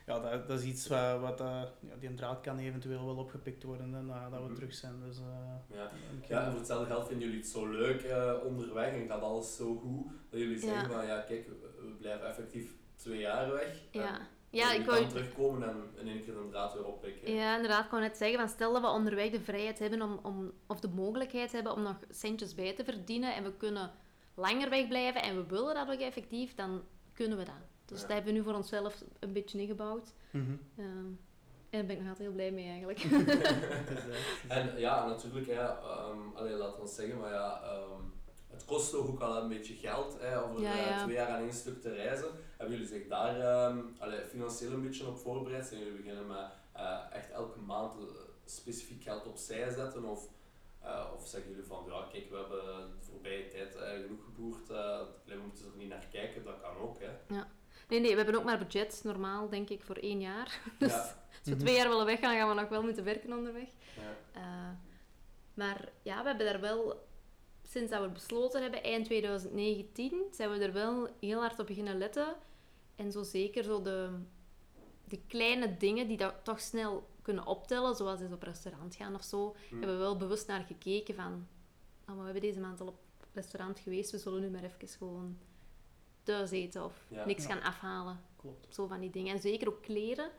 ja, dat, dat is iets wat, wat ja, die draad kan eventueel wel opgepikt worden hè, nadat we Mhm. terug zijn. Dus, eh, Ja. ik- Ja, en voor hetzelfde geld vinden jullie het zo leuk eh, onderweg en gaat alles zo goed dat jullie zeggen Ja. van ja kijk, we, blijven effectief twee jaar weg. Ja, En ja ik wou kan terugkomen en in één keer een draad weer oppikken. Ja, inderdaad, ik wou net zeggen, van stel dat we onderweg de vrijheid hebben om, om, of de mogelijkheid hebben om nog centjes bij te verdienen en we kunnen langer wegblijven en we willen dat ook effectief, dan kunnen we dat. Dus Ja. dat hebben we nu voor onszelf een beetje ingebouwd. Mhm. Ehm, en daar ben ik nog altijd heel blij mee eigenlijk. En ja, natuurlijk, hè, ehm allee, laten we zeggen, maar ja, ehm, het kost toch ook al een beetje geld hè, over Ja, eh, ja. twee jaar aan één stuk te reizen. Hebben jullie zich daar allee, financieel een beetje op voorbereid? Zijn jullie beginnen met eh, echt elke maand eh, specifiek geld opzij zetten? Of, of zeggen jullie van, ja kijk, we hebben de voorbije tijd genoeg geboerd, we moeten er niet naar kijken, dat kan ook. Hè. Nee, nee, we hebben ook maar budget, normaal denk ik voor één jaar. Dus Ja. als we twee jaar willen weggaan, gaan we nog wel moeten werken onderweg. Ja. Maar ja, we hebben daar wel, sinds dat we besloten hebben, eind 2019, zijn we er wel heel hard op beginnen letten. En zo zeker zo de, de kleine dingen die dat toch snel kunnen optellen, zoals eens op restaurant gaan of zo, Hm. hebben we wel bewust naar gekeken van, oh, maar we hebben deze maand al op restaurant geweest, we zullen nu maar even gewoon thuis eten of Ja. niks Ja. gaan afhalen. Klopt. Zo van die dingen. En zeker ook kleren.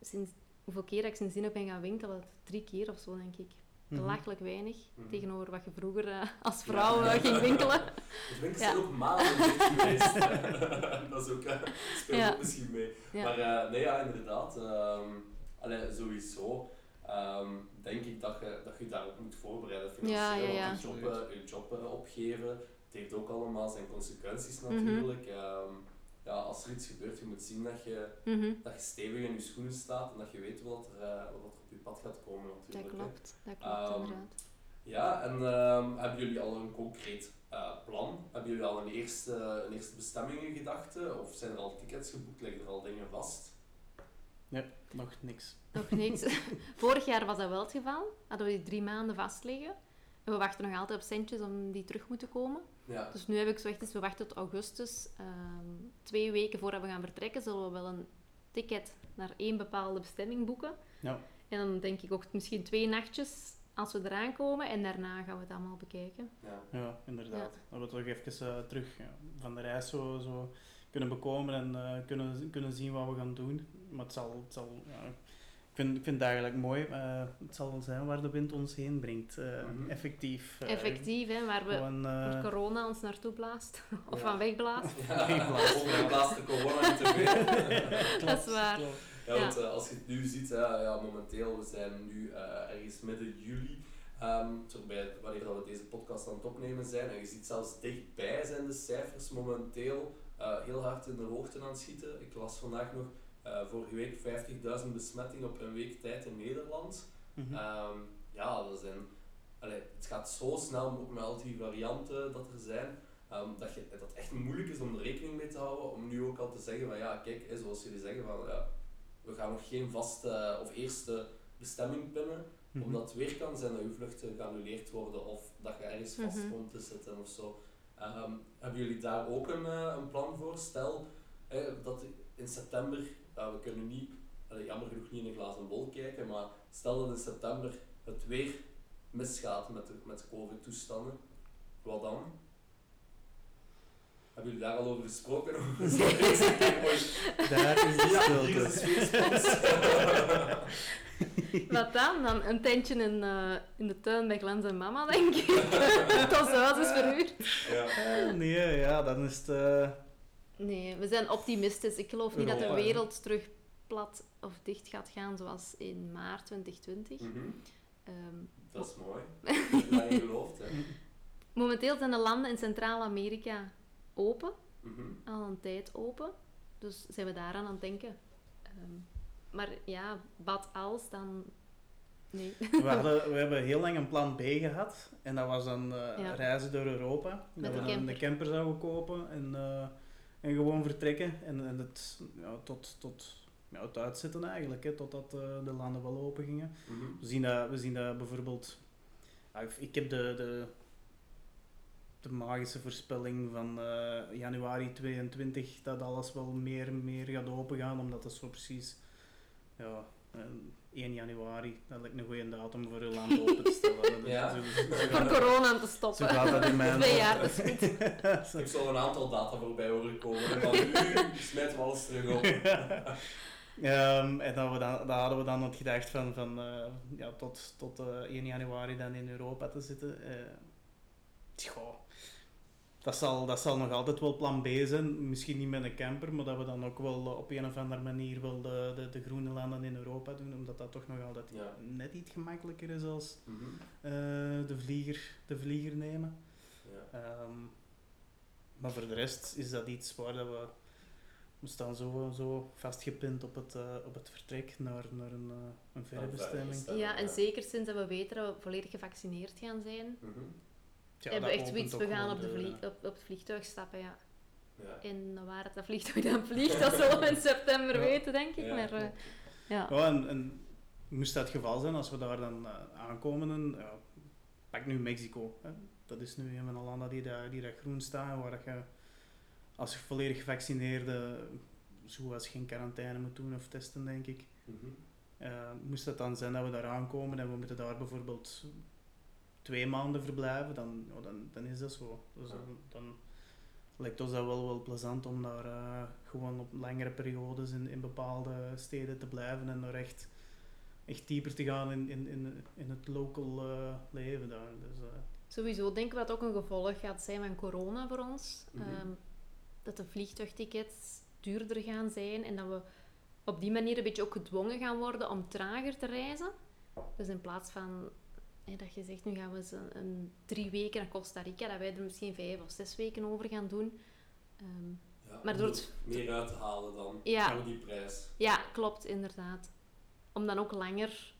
Sinds, hoeveel keer dat ik sindsdien heb ben gaan winkelen? Drie keer of zo, denk ik. Mhm. Belachelijk weinig. Mhm. Tegenover wat je vroeger eh, als vrouw Ja. eh, ging winkelen. Het winkels Ja. zijn ook maanden geweest. dat is ook, eh, speelt Ja. ook misschien mee. Ja. Maar eh, nee, ja, inderdaad. ehm allee, sowieso ehm, denk ik dat je, dat je daarop moet voorbereiden. Financieel, Ja, ja, ja. want je job, eh, je job opgeven. Het heeft ook allemaal zijn consequenties Mhm. natuurlijk. Ehm, ja, als er iets gebeurt, je moet zien dat je, Mhm. dat je stevig in je schoenen staat en dat je weet wat er, eh, wat er je pad gaat komen Dat natuurlijk. hè. klopt. Dat klopt, Ehm, inderdaad. Ja, en ehm, hebben jullie al een concreet eh, plan? Hebben jullie al een eerste, een eerste bestemming in gedachten? Of zijn er al tickets geboekt? Liggen er al dingen vast? Ja, nog niks. Nog niks. Vorig jaar was dat wel het geval. Hadden we die drie maanden vast liggen. En we wachten nog altijd op centjes om die terug moeten komen. Ja. Dus nu heb ik gezegd, dus we wachten tot augustus. Ehm, twee weken voordat we gaan vertrekken, zullen we wel een ticket naar één bepaalde bestemming boeken. Ja. En dan denk ik ook misschien twee nachtjes als we eraan komen. En daarna gaan we het allemaal bekijken. ja. Ja, inderdaad. Dat we toch even eh, terug ja, van de reis zo, zo kunnen bekomen en eh, kunnen, kunnen zien wat we gaan doen. Maar het zal, het zal ja, ik, vind, ik vind het eigenlijk mooi. eh, het zal wel zijn waar de wind ons heen brengt. eh, Mhm. Effectief. Effectief, hè, waar, we, Gewoon, waar corona ons naartoe blaast. of Ja. van wegblaast. Ja, Wegblaast. Over de laatste corona niet te veel. Dat is waar. klopt. Ja, want eh, als je het nu ziet, hè, ja, momenteel, we zijn nu eh, ergens midden juli, bij, wanneer dat we deze podcast aan het opnemen zijn. En je ziet zelfs dichtbij zijn de cijfers momenteel eh, heel hard in de hoogte aan het schieten. Ik las vandaag nog, vorige week 50.000 besmettingen op een week tijd in Nederland. Mhm. Ehm, ja, dat zijn, allee, het gaat zo snel ook met al die varianten dat er zijn, ehm, dat, je, dat het echt moeilijk is om er rekening mee te houden. Om nu ook al te zeggen van ja, kijk, zoals jullie zeggen, van, ja, we gaan nog geen vaste of eerste bestemming pinnen. Mhm. Omdat het weer kan zijn dat je vluchten geannuleerd worden of dat je ergens vast Mhm. komt te zitten of zo. Ehm, hebben jullie daar ook een, eh, een plan voor? Stel hè, dat in september, we kunnen niet, jammer genoeg niet in een glazen bol kijken, maar stel dat in september het weer misgaat met de, met de COVID-toestanden, wat dan? Hebben jullie daar al over gesproken? Dat Daar is de stilte. Wat dan? Dan een tentje in, eh, in de tuin bij Glens en mama, denk ik. Tot ons huis is verhuurd. ja. Eh, nee, ja, dan is het... eh, Nee, we zijn optimistisch. Ik geloof niet dat de wereld terug plat of dicht gaat gaan zoals in maart 2020. Mhm. Ehm, Dat is mooi. Ik heb daarin geloofd. Hè. momenteel zijn de landen in Centraal-Amerika open, Mhm. al een tijd open. Dus zijn we daaraan aan het denken. Ehm, maar ja, wat als dan... Nee. we, hadden, we hebben heel lang een plan B gehad. En dat was dan eh, Ja. reizen door Europa. Met dat de we dan camper. een camper zouden kopen en, eh, en gewoon vertrekken. En, en het, ja, tot, tot ja, het uitzitten eigenlijk, hè, totdat eh, de landen wel open gingen. Mhm. We zien dat, we zien dat bijvoorbeeld... ah, ik- Ik heb de, de, de magische voorspelling van eh, januari 22 dat alles wel meer, meer gaat opengaan, omdat dat zo precies... Ja, eh, 1 januari, dat lijkt een goede datum voor een land open te stellen. Dus Ja. zo- zo- zo Voor corona te zo stoppen. gaat dat in mijn Twee jaar, dat is goed. Ik zal een aantal data voorbij horen komen. En van nu smijten we alles terug op. Ehm, en dat, we dan, dat hadden we dan het gedacht van, van eh, ja, tot, tot eh, 1 januari dan in Europa te zitten. Eh dat, zal, dat zal nog altijd wel plan B zijn. Misschien niet met een camper, maar dat we dan ook wel eh, op een of andere manier wel de, de, de groene landen in Europa doen, omdat dat toch nog altijd Ja. net iets gemakkelijker is als Mhm. eh, de, vlieger, de vlieger nemen. Ja. Ehm, maar voor de rest is dat iets waar dat we, we staan zo, zo vastgepind op het, eh, op het vertrek naar, naar een, een verre bestemming. Ja, en zeker sinds dat we weten dat we volledig gevaccineerd gaan zijn, Mhm. Tja, hebben we dat echt zoiets, we gaan op, de op, op het vliegtuig stappen, ja. Ja. En waar het dat vliegtuig dan vliegt, dat zullen we in september Ja. weten, denk ik. Ja, maar, eh, ja. Ja, en, en moest dat het geval zijn, als we daar dan eh, aankomen, en, ja, pak nu Mexico. Hè. Dat is nu een van de landen die daar, die daar groen staan, waar je als je volledig gevaccineerde zo als geen quarantaine moet doen of testen, denk ik. Mhm. Eh, moest het dan zijn dat we daar aankomen en we moeten daar bijvoorbeeld twee maanden verblijven, dan, ja, dan, dan is dat zo. Dus Ja. dan, dan lijkt ons dat wel, wel plezant om daar eh, gewoon op langere periodes in, in bepaalde steden te blijven en er echt, echt dieper te gaan in, in, in, in het local eh, leven daar. Dus, eh, Sowieso denken we dat ook een gevolg gaat zijn van corona voor ons. Mhm. Ehm, dat de vliegtuigtickets duurder gaan zijn en dat we op die manier een beetje ook gedwongen gaan worden om trager te reizen. Dus in plaats van hè, dat je zegt, nu gaan we eens een, een drie weken naar Costa Rica, dat wij er misschien vijf of zes weken over gaan doen. Ehm, Ja, Maar door het- meer uit te halen dan Ja. voor die prijs. ja, klopt, inderdaad. Om dan ook langer...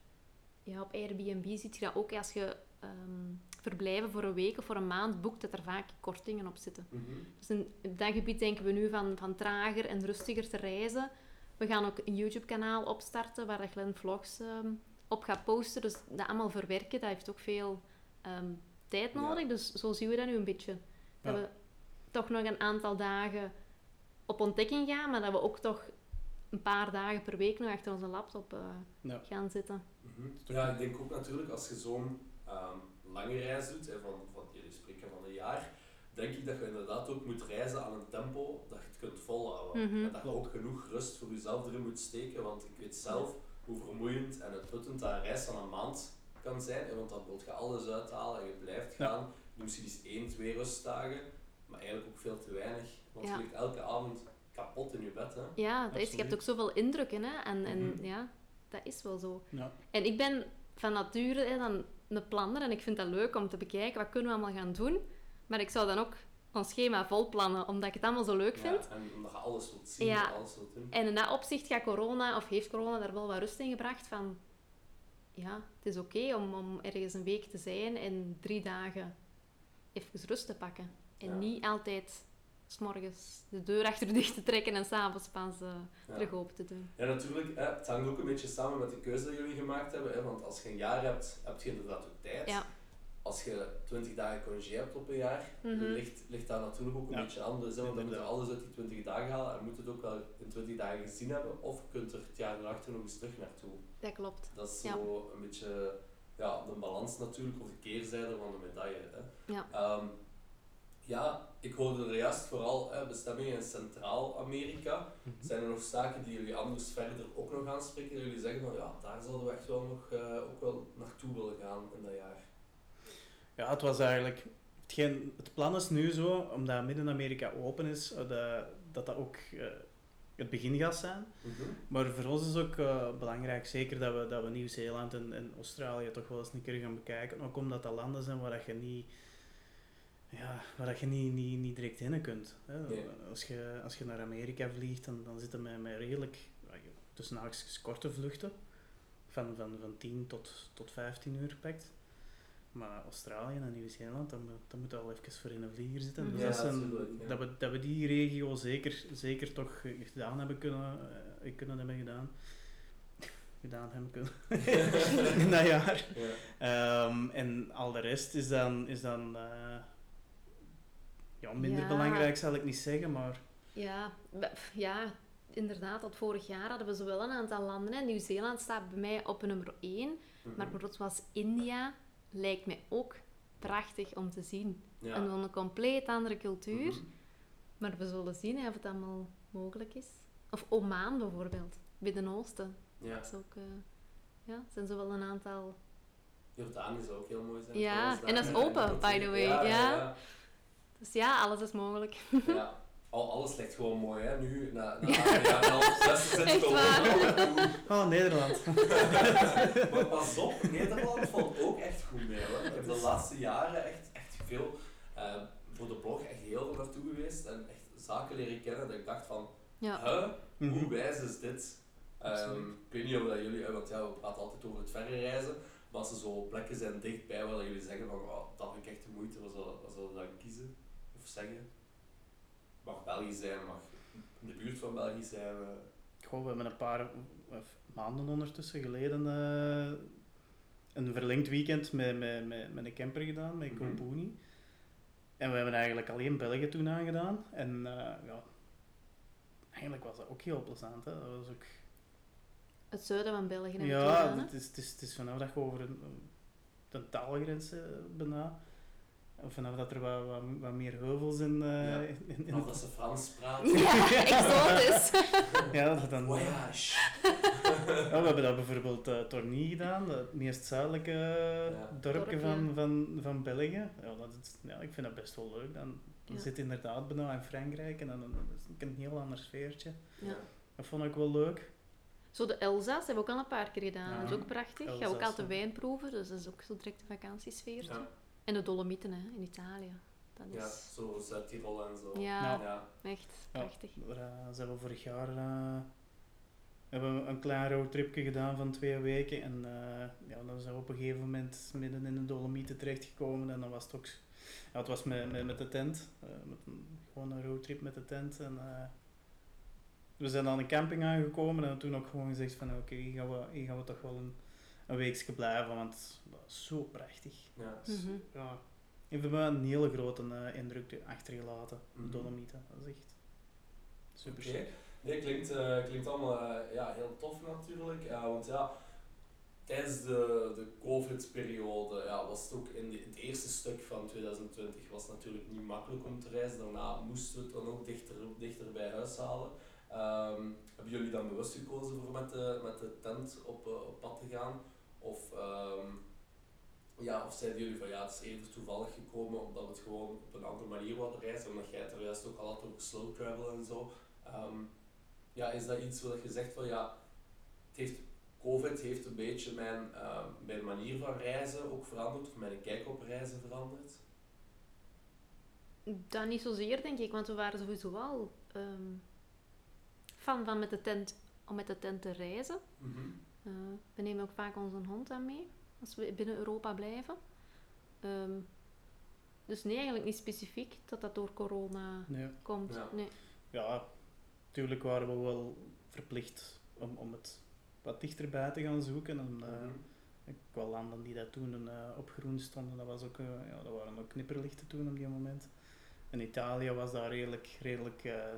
Ja, op Airbnb ziet je dat ook als je ehm, verblijven voor een week of voor een maand boekt, dat er vaak kortingen op zitten. Mhm. Dus in, dat gebied denken we nu van, van trager en rustiger te reizen. We gaan ook een YouTube-kanaal opstarten waar Glenn vlogs ehm, op gaat posten. Dus dat allemaal verwerken, dat heeft ook veel ehm, tijd Ja. nodig. Dus zo zien we dat nu een beetje. Dat Ja. we toch nog een aantal dagen op ontdekking gaan, maar dat we ook toch een paar dagen per week nog achter onze laptop eh, ja. gaan zitten. Mhm. Ja, ik denk ook natuurlijk als je zo'n ehm, lange reis doet, hè, van, van jullie spreken van een jaar, denk ik dat je inderdaad ook moet reizen aan een tempo dat je het kunt volhouden. Mhm. En dat je ook genoeg rust voor jezelf erin moet steken, want ik weet zelf hoe vermoeiend en uitputtend dat een reis van een maand kan zijn, want dan wil je alles uithalen en je blijft Ja. gaan. Je doet misschien eens één, twee rustdagen, maar eigenlijk ook veel te weinig, want Ja. je ligt elke avond kapot in je bed. Hè. Ja, dat is, je hebt ook zoveel indrukken. Hè? En, en Mhm. ja, dat is wel zo. Ja. En ik ben van nature hè, dan een planner en ik vind dat leuk om te bekijken wat kunnen we allemaal gaan doen. Maar ik zou dan ook ons schema vol plannen, omdat ik het allemaal zo leuk vind. Ja, en omdat je alles wilt zien, Ja. alles wilt doen. En in dat opzicht gaat corona, of heeft corona daar wel wat rust in gebracht van... Ja, het is oké om, om ergens een week te zijn en drie dagen even rust te pakken. En Ja. niet altijd s'morgens de deur achter dicht te trekken en s'avonds pas Ja. terug open te doen. Ja, natuurlijk. Hè, het hangt ook een beetje samen met de keuze die jullie gemaakt hebben. Hè, want als je een jaar hebt, heb je inderdaad ook tijd. Ja. Als je 20 dagen congé hebt op een jaar, Mhm. ligt, ligt daar natuurlijk ook een Ja. beetje anders. Hè, want dan moet je alles uit die 20 dagen halen en moet het ook wel in 20 dagen gezien hebben. Of je kunt er het jaar erachter nog eens terug naartoe. Dat klopt. Dat is Ja. zo een beetje ja, de balans natuurlijk, of de keerzijde van de medaille. Hè. Ja. Ehm, Ja, ik hoorde er juist vooral hè, bestemmingen in Centraal-Amerika. Mhm. Zijn er nog zaken die jullie anders verder ook nog aanspreken? Dat jullie zeggen van ja, daar zouden we echt wel nog eh, ook wel naartoe willen gaan in dat jaar. Ja, het was eigenlijk... Hetgeen, het plan is nu zo, omdat Midden-Amerika open is, eh, dat, dat dat ook eh, het begin gaat zijn. Maar voor ons is ook eh, belangrijk, zeker dat we, dat we Nieuw-Zeeland en, en Australië toch wel eens een keer gaan bekijken. Ook omdat dat landen zijn waar dat je niet, ja, waar dat je niet, niet, niet direct in kunt. Hè. Nee. Als, je, als je naar Amerika vliegt, dan, dan zitten met, met redelijk, tussen korte vluchten. Van, van, van 10 tot, tot 15 uur pakt. Maar Australië en Nieuw-Zeeland, dan, moet- dan moet je al even voor in een vlieger zitten. Dus Ja, dat, zijn- natuurlijk, ja. dat, we, dat we die regio zeker, zeker toch gedaan hebben kunnen, eh, kunnen hebben gedaan. gedaan hebben kunnen. in dat jaar. Ja. Ehm, en al de rest is dan, is dan eh, ja, minder Ja. belangrijk, zal ik niet zeggen, maar Ja, ja, inderdaad. Dat vorig jaar hadden we zo wel een aantal landen. Nieuw-Zeeland staat bij mij op nummer 1. Mhm. Maar bijvoorbeeld zoals India lijkt mij ook prachtig om te zien. ja. En dan een compleet andere cultuur. Mhm. Maar we zullen zien hè, of het allemaal mogelijk is. Of Oman bijvoorbeeld, Midden-Oosten. Ja. Dat is ook, eh, ja, zijn zo wel een aantal. Jordanië zou ook heel mooi zijn. Ja, en dat is open, by the way, Ja, ja. ja, Dus ja, alles is mogelijk. ja. ja. Al, alles ligt gewoon mooi, hè. Nu, na, na een jaar en een half, zes, zit. Oh, Nederland. Maar pas op, Nederland valt ook echt goed mee. Hoor. Ik heb de laatste jaren echt, echt veel eh, voor de blog echt heel veel naartoe geweest en echt zaken leren kennen dat ik dacht van, Ja, huh, hoe Mhm. wijs is dit? Ehm, ik weet niet of dat jullie, eh, want ja, we praten altijd over het verre reizen, maar als er zo plekken zijn dichtbij waar dat jullie zeggen van, oh, dat vind ik echt de moeite, wat zullen we dan kiezen? Of zeggen? Mag België zijn, mag in de buurt van België zijn. eh. Goh, we hebben een paar eh, maanden ondertussen geleden eh, een verlengd weekend met, met, met, met een camper gedaan, met Mhm. Kompuni. En we hebben eigenlijk alleen België toen aangedaan. En eh, ja, eigenlijk was dat ook heel plezant. Hè. Dat was ook, het zuiden van België ja, het is, het, is, het is vanaf dat je over een, een taalgrens eh, bijna, of vanaf dat er wat, wat, wat meer heuvels in, eh, Ja. in, in- in Of dat ze Frans praten. Ja, exotisch. ja, dat dan, Voyage! Ja, we hebben dat bijvoorbeeld uh, Torny gedaan, het meest zuidelijke Ja. dorpje Dorp, van, van, van België. Ja, dat is, ja, ik vind dat best wel leuk. Dan, dan Ja. zit je inderdaad bijna in Frankrijk en dan, dan is het een heel ander sfeertje. Ja. Dat vond ik wel leuk. Zo de Elzas hebben we ook al een paar keer gedaan. Ja. Dat is ook prachtig. Gaan we ook Elzas, altijd wijn proeven, dus dat is ook zo direct een vakantiesfeertje. Ja, En de Dolomieten hè, in Italië. Dat ja, is zo Zuid-Tirol en zo. Ja. ja. echt Ja, prachtig. daar eh, zijn we vorig jaar eh, hebben we een klein roadtripje gedaan van twee weken. En eh, ja, dan zijn we op een gegeven moment midden in de Dolomieten terechtgekomen. En dan was het ook... Ja, het was met, met, met de tent. eh, met een, gewoon een roadtrip met de tent. En, eh, we zijn aan een camping aangekomen en toen ook gewoon gezegd van oké, hier, gaan we, hier gaan we toch wel een, een weekje blijven, want dat is zo prachtig. Ja. Dus, Mhm. ja, heeft bij mij een hele grote eh, indruk achtergelaten, de Mhm. Dolomieten. Dat is echt super Oké. chic. Nee, klinkt, eh, klinkt allemaal eh, ja, heel tof natuurlijk. Ja, want ja, tijdens de, de COVID-periode ja, was het ook in, de- het eerste stuk van 2020 was het natuurlijk niet makkelijk om te reizen. Daarna moesten we het dan ook dichter, dichter bij huis halen. Ehm, hebben jullie dan bewust gekozen voor met de, met de tent op, op pad te gaan? Of, ehm, ja, of zeiden jullie van ja, het is even toevallig gekomen omdat het gewoon op een andere manier wilden reizen? Omdat jij het er juist ook al had over slow travel en zo. Ehm, ja, is dat iets wat je zegt van ja, het heeft, COVID heeft een beetje mijn, ehm, mijn manier van reizen ook veranderd, of mijn kijk op reizen veranderd? Dat niet zozeer, denk ik, want we waren sowieso ehm, fan van met de tent, om met de tent te reizen. Eh, we nemen ook vaak onze hond aan mee, als we binnen Europa blijven. Ehm, dus nee, eigenlijk niet specifiek dat dat door corona Nee. komt. Ja. Nee. Ja, natuurlijk waren we wel verplicht om, om het wat dichterbij te gaan zoeken. En, eh, Mhm. ik wel landen die dat toen eh, op groen stonden, dat, was ook, ja, dat waren ook knipperlichten toen op die moment. En Italië was daar redelijk, redelijk, eh,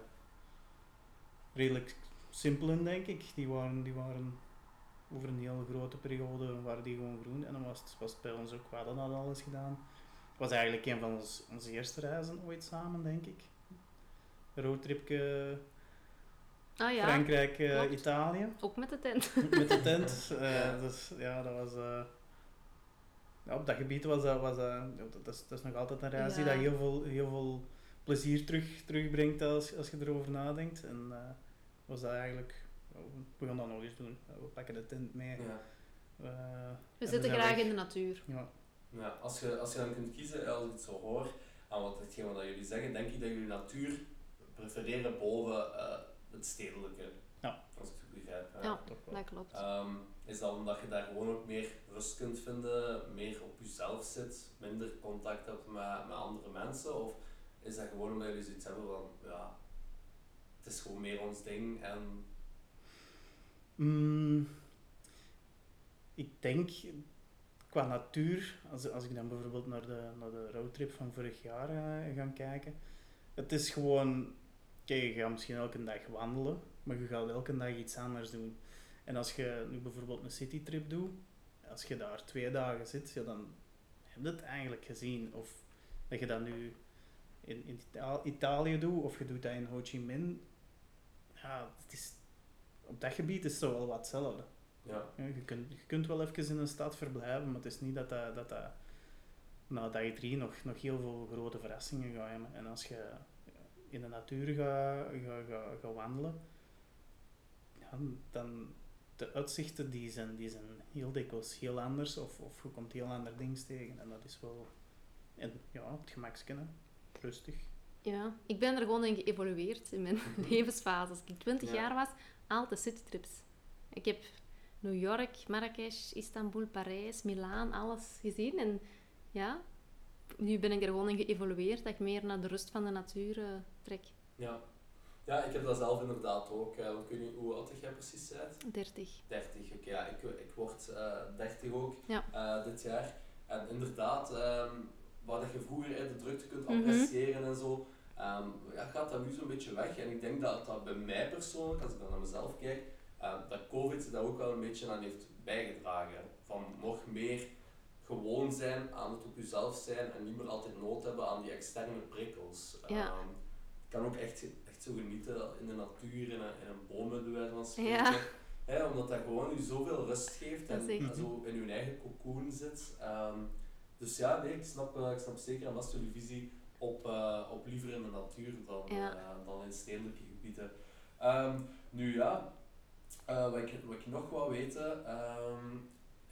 redelijk simpel in, denk ik. Die waren, die waren over een hele grote periode waren die gewoon groen. En dan was het, was het bij ons ook, we hadden dat alles gedaan. was eigenlijk een van ons, onze eerste reizen ooit samen, denk ik. Roadtripje Ah ja, Frankrijk, eh. Italië. ook met de tent. Met de tent. eh. Dus ja, dat was... eh, ja, op dat gebied was dat... Was dat, dat, is, dat is nog altijd een reis die dat heel veel, heel veel plezier terug, terugbrengt als, als je erover nadenkt. En was dat eigenlijk... We gaan dat nog eens doen. We pakken de tent mee. Ja. Eh, en We zitten graag weg. in de natuur. Ja. Ja, als je, als je dan kunt kiezen, als ik het zo hoor, aan wat, hetgeen wat jullie zeggen, denk ik dat jullie natuur prefereren boven eh, het stedelijke. Ja. Als ik het goed begrijp. Ja. Toch wel. Dat klopt. Ehm, is dat omdat je daar gewoon ook meer rust kunt vinden, meer op jezelf zit, minder contact hebt met, met andere mensen? Of is dat gewoon omdat jullie zoiets hebben van, ja, het is gewoon meer ons ding en... Mm, ik denk qua natuur, als, als ik dan bijvoorbeeld naar de, naar de roadtrip van vorig jaar eh, ga kijken, het is gewoon, kijk, je gaat misschien elke dag wandelen, maar je gaat elke dag iets anders doen. En als je nu bijvoorbeeld een citytrip doet, als je daar twee dagen zit, ja, dan heb je het eigenlijk gezien. Of dat je dat nu in, in Ita- Italië doet, of je doet dat in Ho Chi Minh. Ja, het is, op dat gebied is het zo wel wat hetzelfde. Ja, Ja, je, kunt, je kunt wel even in een stad verblijven, maar het is niet dat dat, dat, dat na dag drie nog, nog heel veel grote verrassingen gaat hebben. En als je in de natuur gaat ga, ga, ga wandelen, ja, dan de uitzichten die zijn, die zijn heel dikwijls heel anders of, of je komt heel ander dingen tegen. En dat is wel, en ja, het gemakske, hè. rustig. Ja, ik ben er gewoon in geëvolueerd in mijn levensfase. Als ik 20 Ja. jaar was, altijd citytrips. Ik heb New York, Marrakesh, Istanbul, Parijs, Milaan, alles gezien. En ja, nu ben ik er gewoon in geëvolueerd dat ik meer naar de rust van de natuur eh, trek. ja. Ja, ik heb dat zelf inderdaad ook. eh, want ik weet niet hoe oud jij precies bent. 30. 30, oké. ja, ik, ik word eh 30 ook Ja. eh, dit jaar. En inderdaad, ehm dat je vroeger eh, de drukte kunt Mhm. appreciëren en zo, ehm, ja, gaat dat nu zo'n beetje weg. En ik denk dat dat bij mij persoonlijk, als ik dan naar mezelf kijk, eh, dat COVID daar ook wel een beetje aan heeft bijgedragen. Van nog meer gewoon zijn, aan het op jezelf zijn en niet meer altijd nood hebben aan die externe prikkels. Ja. Ehm, ik kan ook echt, echt zo genieten in de natuur, in een, in een boom bij wijze van spreken. Ja. Omdat dat gewoon u zoveel rust geeft en, zo in uw eigen cocoon zit. Ehm, dus ja, nee, ik snap, eh, ik snap zeker en vast jullie visie op, eh, op liever in de natuur dan, Ja. eh, dan in stedelijke gebieden. Ehm, nu ja, eh, wat, ik, wat ik nog wou weten, ehm,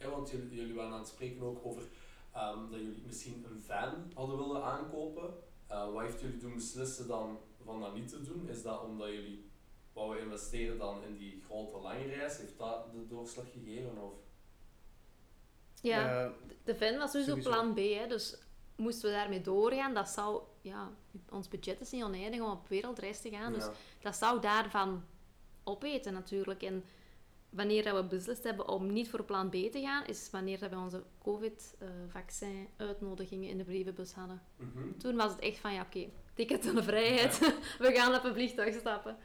want jullie, jullie waren aan het spreken ook over ehm, dat jullie misschien een van hadden willen aankopen. Eh, wat heeft jullie doen beslissen dan van dat niet te doen? Is dat omdat jullie wouden investeren dan in die grote lange reis? Heeft dat de doorslag gegeven? Of? Ja, Eh, de van was sowieso sowieso. plan B. Hè, dus moesten we daarmee doorgaan, dat zou... Ja, ons budget is niet oneindig om op wereldreis te gaan. Dus Ja. dat zou daarvan opeten natuurlijk. En wanneer dat we beslist hebben om niet voor plan B te gaan, is wanneer dat we onze COVID-vaccin-uitnodigingen in de brievenbus hadden. Mhm. Toen was het echt van, ja oké, ticket aan de vrijheid. we gaan op een vliegtuig stappen.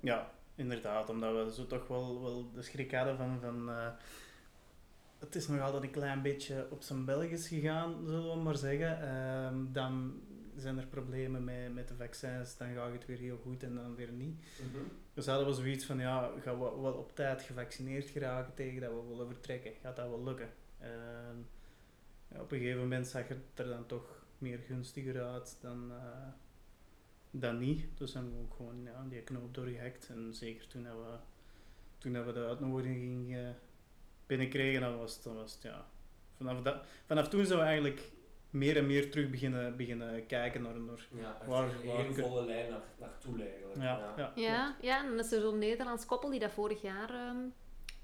Ja, inderdaad, omdat we zo toch wel, wel de schrik hadden van... van eh, het is nog altijd een klein beetje op zijn Belgisch gegaan, zullen we maar zeggen. Ehm, dan zijn er problemen met, met de vaccins, dan gaat het weer heel goed en dan weer niet. Mhm. Dus hadden we zoiets van, ja, gaan we wel op tijd gevaccineerd geraken tegen dat we willen vertrekken? Gaat dat wel lukken? Ehm, ja, op een gegeven moment zag het er dan toch meer gunstiger uit dan, eh, dan niet. Dus hebben we ook gewoon ja, die knoop doorgehakt. En zeker toen, dat we, toen dat we de uitnodiging binnenkregen, dan was het, dan was het ja... Vanaf, dat, vanaf toen zijn we eigenlijk meer en meer terug beginnen, beginnen kijken naar... naar Ja, echt Waar- een waar één kun- volle lijn naar, naartoe eigenlijk. ja, ja, Ja, ja, en dan is er zo'n Nederlands koppel die dat vorig jaar ehm,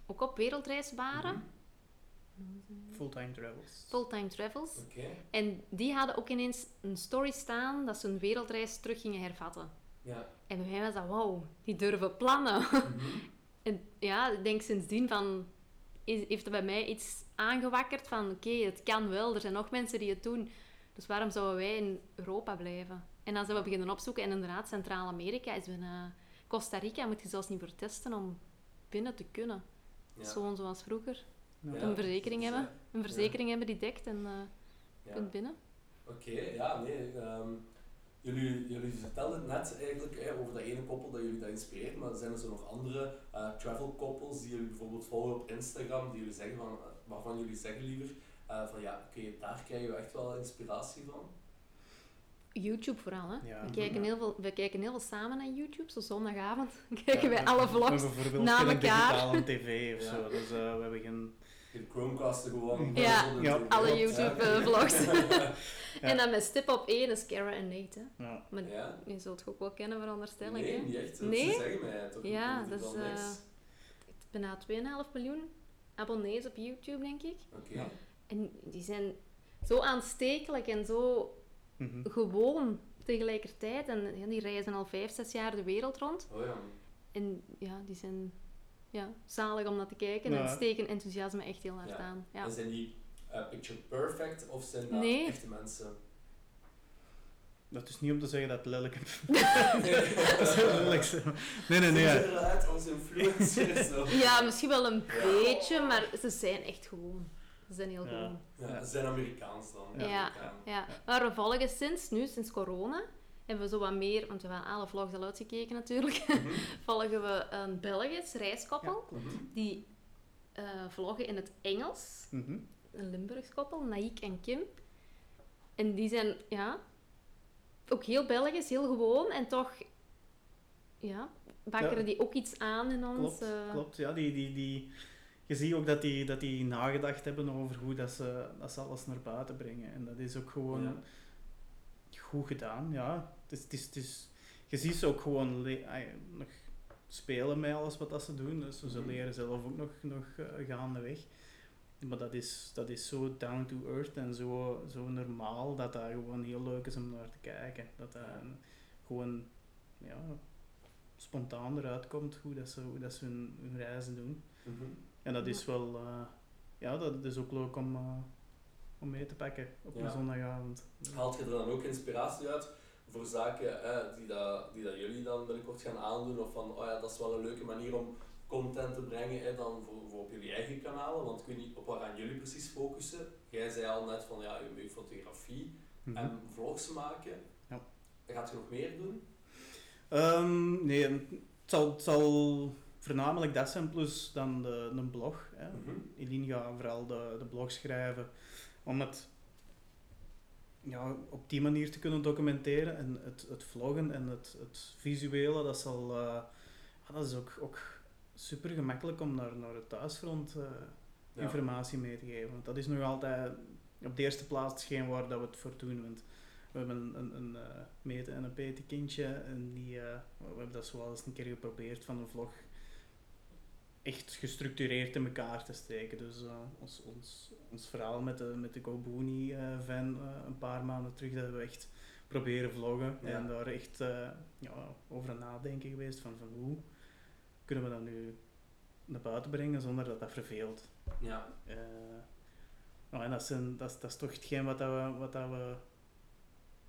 ook op wereldreis waren. Mhm. Fulltime travels. Fulltime Travels. Oké, En die hadden ook ineens een story staan dat ze hun wereldreis terug gingen hervatten. ja. En bij mij was dat, wauw, die durven plannen. Mhm. en ja, ik denk sindsdien van, is- heeft er bij mij iets aangewakkerd van, oké, het kan wel, er zijn nog mensen die het doen. Dus waarom zouden wij in Europa blijven? En dan zijn we beginnen opzoeken en inderdaad, Centraal-Amerika is bijna... Costa Rica moet je zelfs niet voor testen om binnen te kunnen. Ja. Zo zoals vroeger. Ja. Een verzekering dat hebben. Een verzekering hebben die dekt en eh ja. kunt binnen. Oké, ja, nee. ehm, jullie, jullie vertelden net eigenlijk hè, over dat ene koppel dat jullie dat inspireert, maar zijn er zo nog andere eh, travel koppels die jullie bijvoorbeeld volgen op Instagram, die jullie zeggen van, waarvan jullie zeggen liever eh, van ja, oké, daar krijgen we echt wel inspiratie van? YouTube vooral, hè. Ja. we, kijken heel veel, we kijken heel veel samen naar YouTube. Zo zondagavond kijken wij alle vlogs bijvoorbeeld na geen elkaar. digitale tv of Ja. zo. Dus eh, we hebben geen... Je Chromecasten gewoon. Ja, de- ja, de- alle ja. YouTube-vlogs. Ja. En dan met stip op één is Cara en Nate, hè. Ja. Maar Ja. je zult het ook wel kennen, veronderstel ik, Nee, hè. niet echt. Nee? Ze zeggen mij toch Ja, dat is, wel niks. eh, Bijna 2,5 miljoen abonnees op YouTube, denk ik. Oké. En die zijn zo aanstekelijk en zo Mhm. gewoon tegelijkertijd. En ja, die reizen al 5, 6 jaar de wereld rond. Oh ja. En ja, die zijn ja, zalig om naar te kijken Ja. en steken enthousiasme echt heel hard Ja. aan. Ja. En zijn die eh, picture perfect of zijn dat Nee. echte mensen? Dat is niet om te zeggen dat het lelijk is. dat is heel lelijk zo. Nee, nee, nee. Ze eruit als influencers. zo. ja, misschien wel een Ja. beetje, maar ze zijn echt gewoon. Ze zijn heel Ja. gewoon. Ja, ze zijn Amerikaans dan. Ja. Ja. Maar we volgen sinds nu, sinds corona, hebben we zo wat meer, want we hebben alle vlogs al uitgekeken natuurlijk, Mhm. volgen we een Belgisch reiskoppel. Ja, Mhm. Die eh, vloggen in het Engels. Mhm. Een Limburgs koppel, Naik en Kim. En die zijn, ja, ook heel Belgisch, heel gewoon. En toch, ja, bakkeren Ja. die ook iets aan in ons. Klopt, eh. klopt. Ja, die, die, die, je ziet ook dat die, dat die nagedacht hebben over hoe dat ze, dat ze alles naar buiten brengen. En dat is ook gewoon Ja. goed gedaan. Ja. Het is, het is, het is, je ziet ze ook gewoon nog spelen met alles wat dat ze doen. Dus ze Mhm. leren zelf ook nog, nog eh, gaandeweg. Maar dat is, dat is zo down to earth en zo, zo normaal dat dat gewoon heel leuk is om naar te kijken. Dat dat Ja. gewoon ja, spontaan eruit komt hoe, dat ze, hoe dat ze hun, hun reizen doen. Mhm. En dat is wel, eh, ja, dat is ook leuk om, eh, om mee te pakken op Ja. een zondagavond. Haalt je er dan ook inspiratie uit voor zaken eh, die, dat, die dat jullie dan binnenkort gaan aandoen? Of van, oh ja, dat is wel een leuke manier om content te brengen hè, dan voor, voor op jullie eigen kanalen? Want ik weet niet op waar gaan jullie precies focussen. Jij zei al net van, ja, je, fotografie Mhm. en vlogs maken. Ja. Gaat je nog meer doen? Ehm, nee, het zal, het zal voornamelijk dat zijn, plus dan de, een blog. Hè. Mhm. Eline gaat vooral de, de blog schrijven om het ja, op die manier te kunnen documenteren. En het, het vloggen en het, het visuele, dat, zal, eh, dat is ook, ook super gemakkelijk om naar, naar het thuisfront eh, Ja. informatie mee te geven. Want dat is nog altijd op de eerste plaats hetgeen waar dat we het voor doen. Want we hebben een, een, een eh, meten en een petekindje en die, we hebben dat zo wel eens een keer geprobeerd van een vlog echt gestructureerd in elkaar te steken. Dus eh, ons, ons, ons verhaal met de, met de GoBooney eh, van eh, een paar maanden terug, dat hebben we echt proberen vloggen Ja. en daar echt ja, over nadenken geweest van, van hoe kunnen we dat nu naar buiten brengen zonder dat dat verveelt. Ja. Nou, en dat, zijn, dat, is, dat is toch hetgeen wat, dat we, wat dat we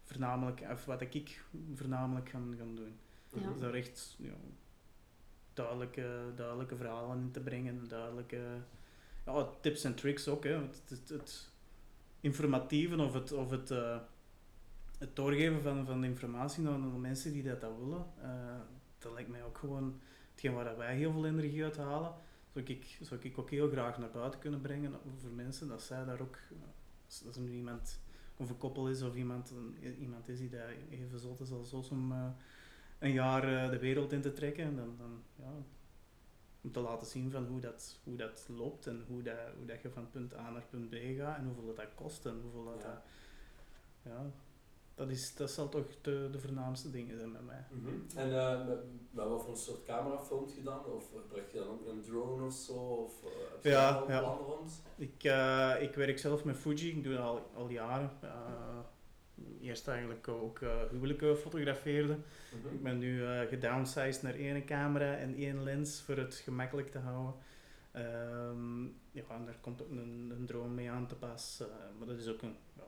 voornamelijk, of wat ik voornamelijk gaan, gaan doen. Ja. Dus daar echt ja, duidelijke, duidelijke verhalen in te brengen, duidelijke ja, tips en tricks ook. Hè. Het, het, informatieve of het, of het, eh, het doorgeven van, van informatie aan de mensen die dat, dat willen, eh, dat lijkt mij ook gewoon hetgeen waar wij heel veel energie uit halen. Zou ik, zou ik ook heel graag naar buiten kunnen brengen voor mensen, dat zij daar ook, als er nu iemand of een koppel is of iemand, iemand is die dat even zot is als ons om eh, een jaar eh, de wereld in te trekken, en dan, dan ja, om te laten zien van hoe dat, hoe dat loopt en hoe, dat, hoe dat je van punt A naar punt B gaat en hoeveel dat, dat kost en hoeveel dat, Ja. dat ja, dat, is, dat zal toch de, de voornaamste dingen zijn bij mij. Mhm. En eh, met, met wat voor een soort camera filmt je dan? Of gebruik je dan ook een drone of zo? Of uh, heb je Ja, ja. rond? Ik, eh, ik werk zelf met Fuji, ik doe dat al, al jaren. Eerst eigenlijk ook uh, huwelijken fotografeerde. Mhm. Ik ben nu eh gedownsized naar één camera en één lens voor het gemakkelijk te houden. Ehm, ja, en daar komt ook een, een drone mee aan te pas. eh, maar dat is ook een, ja,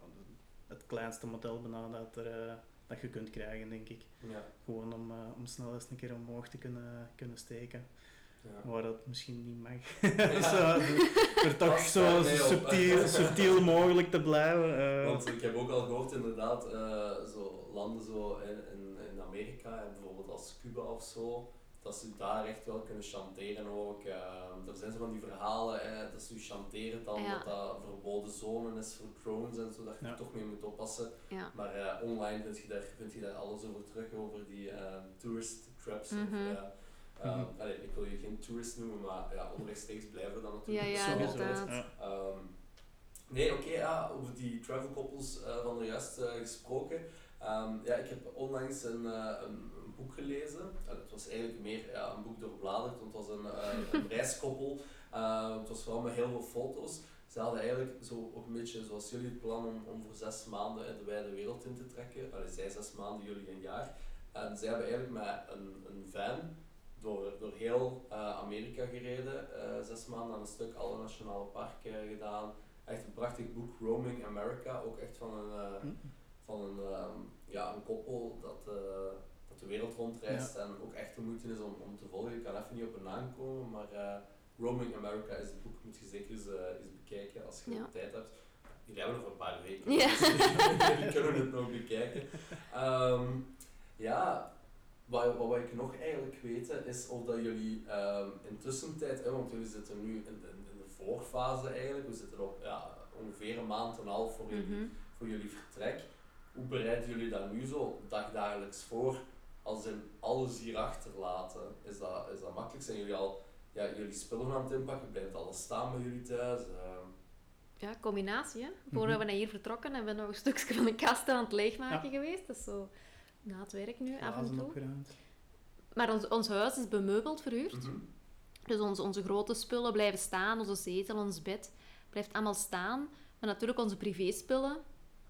het kleinste model bijna dat, er, dat je kunt krijgen, denk ik. Ja. Gewoon om, om snel eens een keer omhoog te kunnen, kunnen steken. Ja. waar dat misschien niet mag. zo, er toch Pas zo daarbij op. subtiel, subtiel mogelijk te blijven. eh. Want ik heb ook al gehoord inderdaad, eh, zo landen zo in, in, in Amerika, en bijvoorbeeld als Cuba of zo, dat ze daar echt wel kunnen chanteren ook. Eh, er zijn zo van die verhalen, eh, dat ze u chanteren dan, Ja. dat dat verboden zone is voor drones en zo, dat je Ja. er toch mee moet oppassen. Ja. Maar eh, online vind je, daar, vind je daar alles over terug, over die eh, tourist traps. Mhm. of, allee, ik wil je geen tourist noemen, maar ja, onrechtstreeks blijven we dan natuurlijk. Ja, ja, inderdaad. Ja. Ehm, nee, oké, ja, over die travel koppels eh, van er juist eh, gesproken. Ehm, ja, ik heb onlangs een, eh, een, een boek gelezen. Het was eigenlijk meer ja, een boek doorbladerd, want het was een, eh, een reiskoppel. Eh, het was vooral met heel veel foto's. Ze hadden eigenlijk zo ook een beetje zoals jullie het plan om, om voor zes maanden in de wijde wereld in te trekken. Allee, zij zes maanden, jullie een jaar. En zij hebben eigenlijk met een, een van door, door heel eh, Amerika gereden, eh, zes maanden aan een stuk, alle nationale parken gedaan. Echt een prachtig boek, Roaming America, ook echt van een, eh, van een, ehm, ja, een koppel dat, eh, dat de wereld rondreist en ook echt de moeite is om, om te volgen. Ik kan even niet op een naam komen, maar eh, Roaming America is het boek, moet je zeker eens, eh, eens bekijken als je Ja. de tijd hebt. Jullie hebben nog een paar weken, Ja. dus jullie kunnen het nog bekijken. Ehm, ja, wat, wat ik nog eigenlijk weten is of dat jullie ehm in tussentijd, hè, want jullie zitten nu in, in, in de voorfase eigenlijk, we zitten op ja, ongeveer een maand en een half voor jullie Mhm. voor jullie vertrek. Hoe bereiden jullie dat nu zo dagdagelijks voor? Als in alles hier achterlaten, is dat, is dat makkelijk? Zijn jullie al ja, jullie spullen aan het inpakken? Blijft alles staan bij jullie thuis? Ehm, Ja, combinatie. Hè? Voordat Mhm. we naar hier vertrokken hebben we nog een stukje van de kast aan het leegmaken geweest. Dat is zo na het werk nu, af en toe. opgeruimd. Maar ons, ons huis is bemeubeld verhuurd. mhm. Dus onze, onze grote spullen blijven staan. Onze zetel, ons bed blijft allemaal staan. Maar natuurlijk onze privéspullen,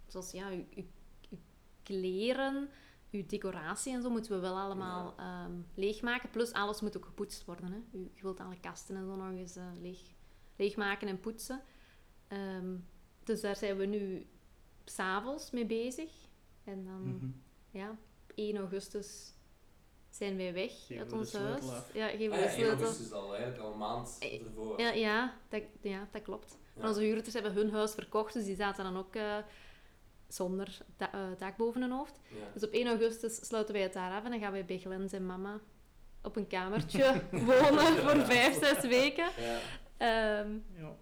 zoals ja, uw, uw, uw kleren, uw decoratie en zo, moeten we wel allemaal ehm, leegmaken. Plus alles moet ook gepoetst worden. Hè. U, je wilt alle kasten en zo nog eens eh, leeg, leegmaken en poetsen. Ehm, dus daar zijn we nu s'avonds mee bezig. En dan, Mhm. Ja, op 1 augustus zijn wij weg Geven uit we ons huis. af. Ja, geven we Ah, de ja, 1 sleutel. augustus al, eigenlijk al een maand Eh, ervoor. Ja, ja, dat, ja, dat klopt. Ja. Maar onze huurders hebben hun huis verkocht, dus die zaten dan ook eh, zonder da eh, dak boven hun hoofd. Ja. Dus op 1 augustus sluiten wij het daar af en dan gaan wij bij Glenn zijn mama op een kamertje wonen voor vijf, zes weken. Ja. Ehm, Ja.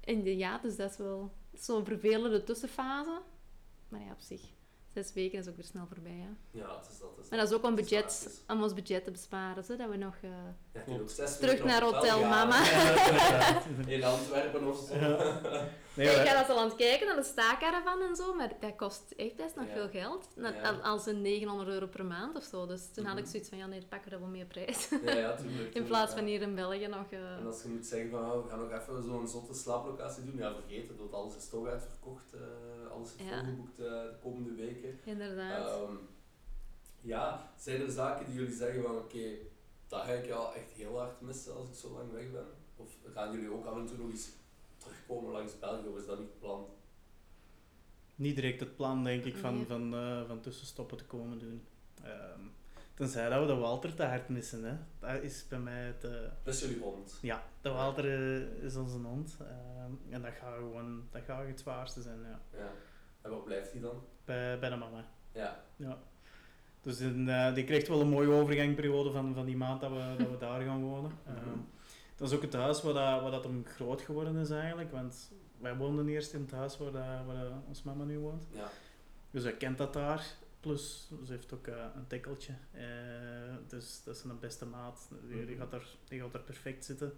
en de- ja, dus dat is wel zo'n vervelende tussenfase. Maar ja, op zich, zes weken is ook weer snel voorbij. Hè. ja, het is dat. Het is Maar dat is ook om, budget, om ons budget te besparen, zodat we nog... eh, Ja, je kunt ook zes Terug naar Hotel. Mama. In Antwerpen of zo. Nee, ik ga dat al aan het kijken naar de staakcaravan en zo, maar dat kost echt best nog Ja. veel geld. Na- Ja. al- Als een 900 euro per maand of zo. Dus toen had ik Mhm. zoiets van, ja nee, pakken we dat wel meer prijs. Ja, ja, tuurlijk, In plaats van hier in België nog... eh, En als je moet zeggen van oh, we gaan nog even zo'n zotte slaaplocatie doen, ja vergeet het, want alles is toch uitverkocht, eh, alles is Ja. volgeboekt eh, de komende weken. Inderdaad. Ehm, ja, zijn er zaken die jullie zeggen van oké, dat ga ik wel echt heel hard missen als ik zo lang weg ben? Of gaan jullie ook af en toe nog eens terugkomen langs België, of is dat niet het plan? niet direct het plan, denk ik, van, Nee. van, eh, van tussenstoppen te komen doen. Ehm, tenzij dat we de Walter te hard missen. Hè. Dat is bij mij het... eh, Dat is jullie hond. ja, de Walter eh, is onze hond. Ehm, en dat gaat gewoon dat gaat het zwaarste zijn, ja. Ja. En waar blijft hij dan? Bij, bij de mama. Ja. Ja. Dus in, eh, die krijgt wel een mooie overgangperiode van, van die maand dat we, dat we daar gaan wonen. Mhm. Ehm, dat is ook het huis waar, dat, waar dat hem groot geworden is eigenlijk. Want wij woonden eerst in het huis waar, dat, waar dat ons mama nu woont. Ja. Dus hij kent dat daar. Plus, ze heeft ook eh, een tikkeltje. Eh, dus dat is een beste maat. Die, die, Mhm. gaat er, die gaat er perfect zitten.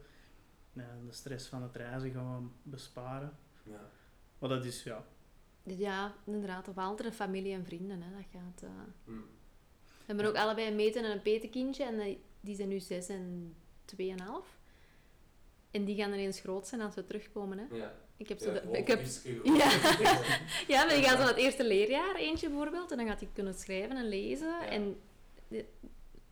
De stress van het reizen gaan we besparen. ja. Maar dat is, ja... Ja, inderdaad. Of andere familie en vrienden. Hè. Dat gaat, eh. Hm. We hebben ook allebei een meten en een petekindje. En die zijn nu zes en tweeënhalf. En die gaan ineens groot zijn als we terugkomen. Hè. Ja. Ik heb zo Ja, de- gewoon ik heb, Ja. Ja, maar die gaan zo het eerste leerjaar, eentje bijvoorbeeld, en dan gaat hij kunnen schrijven en lezen. Ja. En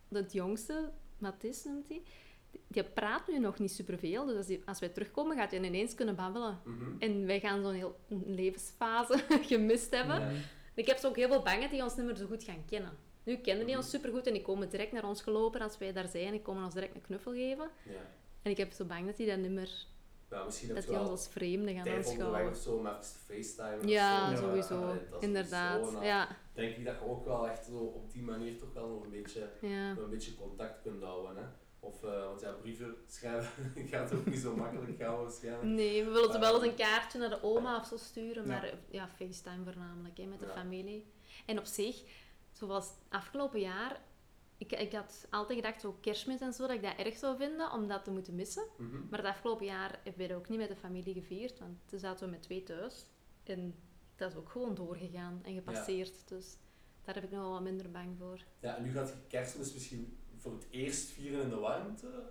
het jongste, Mathis noemt hij, die, die praat nu nog niet superveel. Dus als, die, als wij terugkomen, gaat hij ineens kunnen babbelen. Mhm. En wij gaan zo'n heel een levensfase gemist hebben. Ja. Ik heb zo ook heel veel bang dat die ons niet meer zo goed gaan kennen. Nu kenden die Mhm. ons supergoed en die komen direct naar ons gelopen als wij daar zijn. Die komen ons direct een knuffel geven. Ja. En ik heb zo bang dat die dat niet meer... ja, misschien Dat die ons als vreemden gaan aanschouwen. of zo om even te facetimen. of Ja, zo. Sowieso. allee, dat is Inderdaad. Ja, denk ik dat je ook wel echt zo op die manier toch wel nog een beetje, een beetje contact kunt houden. Hè? Of, eh, want ja, brieven schrijven gaat ook niet zo makkelijk gaan waarschijnlijk. Nee, we willen wel eens Ehm. een kaartje naar de oma of zo sturen, maar eh, ja, FaceTime voornamelijk, hè, met de Ja. familie. En op zich, zoals afgelopen jaar, ik, ik had altijd gedacht, zo kerstmis en zo, dat ik dat erg zou vinden om dat te moeten missen. Mhm. Maar het afgelopen jaar hebben we dat ook niet met de familie gevierd, want toen zaten we met twee thuis. En dat is ook gewoon doorgegaan en gepasseerd. Dus daar heb ik nog wel wat minder bang voor. Ja, en nu gaat je kerstmis misschien voor het eerst vieren in de warmte.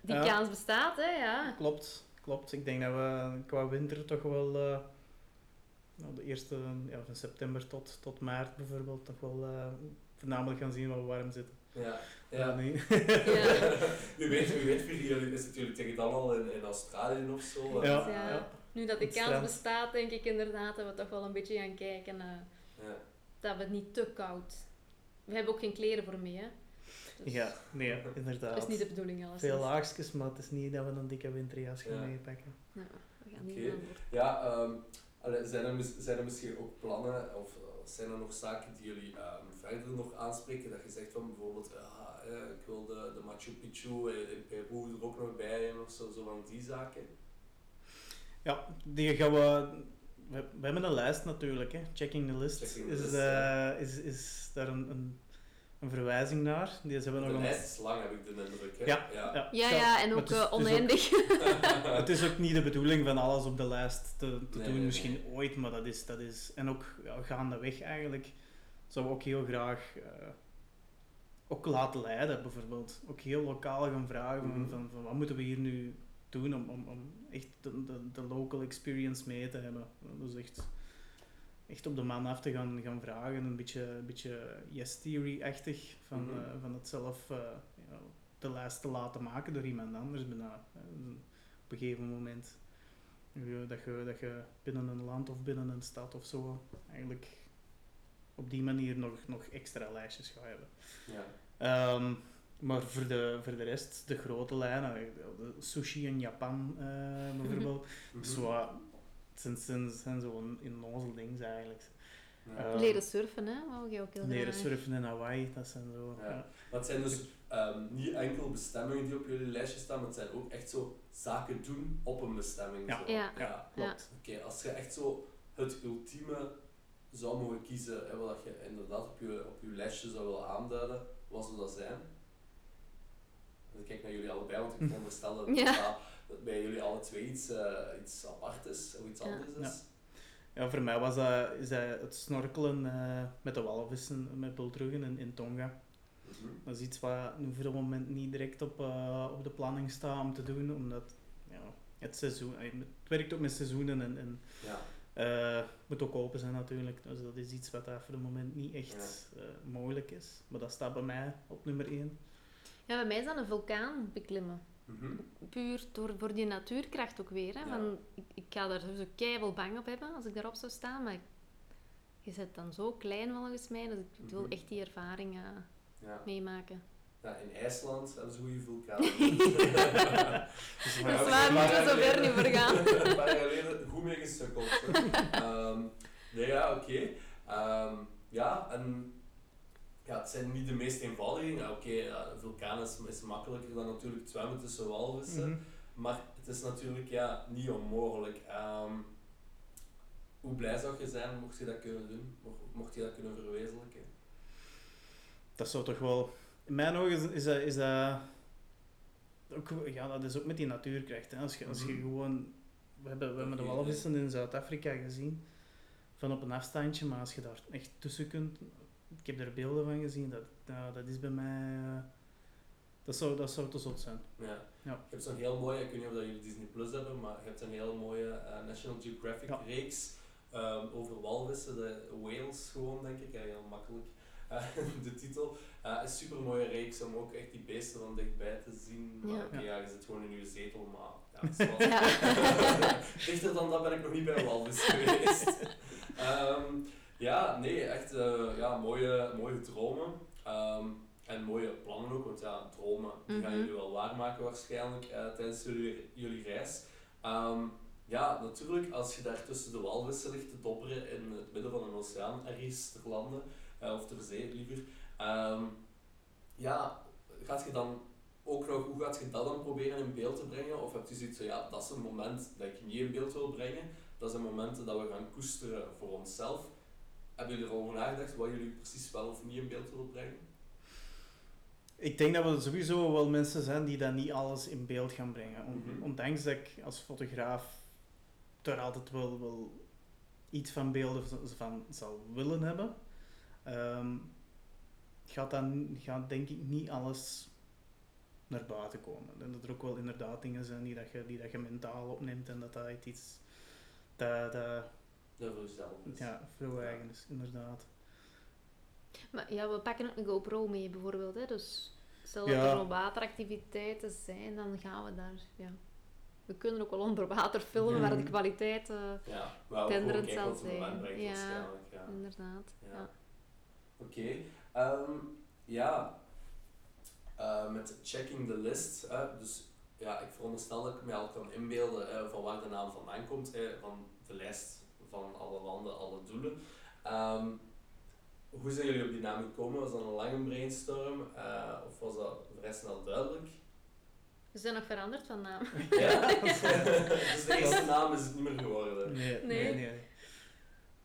Die Ja. kans bestaat, hè, ja. Klopt, klopt. Ik denk dat we qua winter toch wel eh, nou, de eerste ja, van september tot, tot maart bijvoorbeeld toch wel eh, voornamelijk gaan zien wat we warm zitten. Ja. Ja. nee. Ja. Wie weet, wie weet jullie is natuurlijk tegen dan al in, in Australië of zo. Ja, ja, ja. Nu dat de kans bestaat, denk ik inderdaad dat we toch wel een beetje gaan kijken eh, Ja. dat we het niet te koud... We hebben ook geen kleren voor mee, hè. Dus ja, nee, Dat inderdaad. is niet de bedoeling, alles. Veel laagjes, maar het is niet dat we een dikke winterjas gaan Ja. meepakken. Ja, we gaan niet. Ja, ehm, zijn, er, zijn er misschien ook plannen of eh, zijn er nog zaken die jullie ehm, verder nog aanspreken? Dat je zegt van bijvoorbeeld, ja, eh, ik wil de, de Machu Picchu in, Peru er ook nog bij hebben of zo, zo van die zaken. Ja, die gaan we... We, we hebben een lijst natuurlijk, hè. Checking the list, Checking the is, list, eh, ja. is, is daar een, een, een verwijzing naar. Die hebben De nog een... lijst is lang, heb ik de indruk. Hè? Ja, ja. Ja, Ja, en maar ook het is- eh, het is ook- oneindig. Het is ook niet de bedoeling van alles op de lijst te, te Nee, doen, nee, misschien nee. ooit, maar dat is, dat is... En ook ja, gaandeweg eigenlijk zou we ook heel graag eh, ook laten leiden, bijvoorbeeld. Ook heel lokaal gaan vragen van, Mhm. van, van wat moeten we hier nu doen om, om, om echt de, de, de local experience mee te hebben. Dus echt, echt op de man af te gaan, gaan vragen, een beetje, een beetje yes theory-achtig, van, Mhm. eh, van het zelf eh, ja, de lijst te laten maken door iemand anders bijna. eh, op een gegeven moment. Dat je, dat je binnen een land of binnen een stad of zo eigenlijk op die manier nog, nog extra lijstjes gaat hebben. Ja. Ehm, maar voor de, voor de rest, de grote lijnen, de sushi in Japan eh, bijvoorbeeld, Mhm. zo, het zijn, zijn, zijn zo'n innozel ding eigenlijk. Ja. Eh, Leren surfen, hè, wou je ook heel Leren graag. surfen in Hawaii, dat zijn zo... Ja. het zijn dus ehm, niet enkel bestemmingen die op jullie lijstje staan, maar het zijn ook echt zo zaken doen op een bestemming. Ja. Zo. Ja. ja. Klopt. Oké, als je echt zo het ultieme zou mogen kiezen, hè, wat je inderdaad op je, op je lijstje zou willen aanduiden, wat zou dat zijn? Dus ik kijk naar jullie allebei, want ik veronderstel dat, Ja. dat, dat bij jullie alle twee iets, eh, iets apart is, of iets Ja. anders is. Ja, voor mij was dat, is dat het snorkelen eh, met de walvissen, met bultruggen in, in Tonga. Mhm. Dat is iets wat nu voor het moment niet direct op, eh, op de planning staat om te doen, omdat ja, het seizoen, het werkt ook met seizoenen en, en Ja. Eh, moet ook open zijn natuurlijk. Dus dat is iets wat daar voor het moment niet echt eh, mogelijk is. Maar dat staat bij mij op nummer 1. Ja, bij mij is dat een vulkaan beklimmen. Mhm. Puur door, voor die natuurkracht ook weer. Hè. Ja. Van, ik, ik ga daar sowieso keihard bang op hebben als ik daarop zou staan. Maar je zit dan zo klein volgens mij. Dus ik wil Mhm. echt die ervaring eh, Ja. meemaken. Ja, in IJsland hebben ze goede vulkanen. Dus Maar Dat waar, moeten we zo ver niet voor gaan. Een paar jaar geleden goed mee gesukkeld. Ehm, nee, ja, oké. Ehm, ja, en ja, het zijn niet de meest eenvoudige dingen. Ja, Oké, ja, een vulkaan is, is makkelijker dan natuurlijk het zwemmen tussen walvissen. Mhm. Maar het is natuurlijk ja, niet onmogelijk. Ehm, hoe blij zou je zijn mocht je dat kunnen doen? Mocht je dat kunnen verwezenlijken? Dat zou toch wel... In mijn ogen is, is dat... Is dat ook, ja, dat is ook met die natuurkracht. Hè. Als, je, als je Mhm. gewoon... We hebben, we hebben de walvissen in Zuid-Afrika gezien. Van op een afstandje. Maar als je daar echt tussen kunt... Ik heb er beelden van gezien. Dat, dat is bij mij... eh, dat, zou, dat zou te zot zijn. Ja. Ja. Je hebt zo'n heel mooie, ik weet niet of dat jullie Disney Plus hebben, maar je hebt een heel mooie eh, National Geographic Ja. reeks ehm, over walvissen, de whales gewoon denk ik, ja, heel makkelijk. Eh, de titel. Uh, een super mooie reeks om ook echt die beesten van dichtbij te zien. Maar Ja. oké, Ja. ja, je zit gewoon in je zetel, maar ja, het is wel- Ja. Dichter dan dat ben ik nog niet bij een walvis geweest. Ehm, Ja, nee, echt eh, ja, mooie, mooie dromen. Ehm, en mooie plannen ook, want ja, dromen die gaan Mhm. jullie wel waarmaken waarschijnlijk eh, tijdens jullie, jullie reis. Ehm, ja, natuurlijk, als je daar tussen de walvissen ligt te dobberen in het midden van een oceaan, ergens ter landen, eh, of ter zee liever, ehm, ja, gaat je dan ook nog, hoe gaat je dat dan proberen in beeld te brengen? Of heb je zoiets van, ja, dat is een moment dat ik niet in beeld wil brengen, dat zijn momenten dat we gaan koesteren voor onszelf. Hebben jullie erover nagedacht wat jullie precies wel of niet in beeld willen brengen? Ik denk dat we sowieso wel mensen zijn die dat niet alles in beeld gaan brengen. Mhm. Ondanks dat ik als fotograaf er altijd wel, wel iets van beelden van zal willen hebben, ehm, gaat, dan, gaat denk ik niet alles naar buiten komen. En dat er ook wel inderdaad dingen zijn die, dat je, die dat je mentaal opneemt en dat dat iets dat, dat Dat is. ja, veel eigen is, inderdaad. Maar ja, we pakken ook een GoPro mee bijvoorbeeld. Hè? Dus stel Ja. dat er wel wateractiviteiten zijn, dan gaan we daar... Ja. We kunnen ook wel onder water filmen, Ja. maar de kwaliteit... eh, Ja, Tenderend zal zijn. Ja. waarschijnlijk. Ja. inderdaad. Ja. Oké, ehm, ja, Eh, met checking the list, hè, dus ja, ik veronderstel dat ik me al kan inbeelden hè, van waar de naam vandaan komt, hè, van de lijst van alle landen, alle doelen. Ehm, hoe zijn jullie op die naam gekomen? Was dat een lange brainstorm eh, of was dat vrij snel duidelijk? We zijn nog veranderd van naam. Ja, dus de eerste naam is het niet meer geworden. Nee, Nee. nee, nee.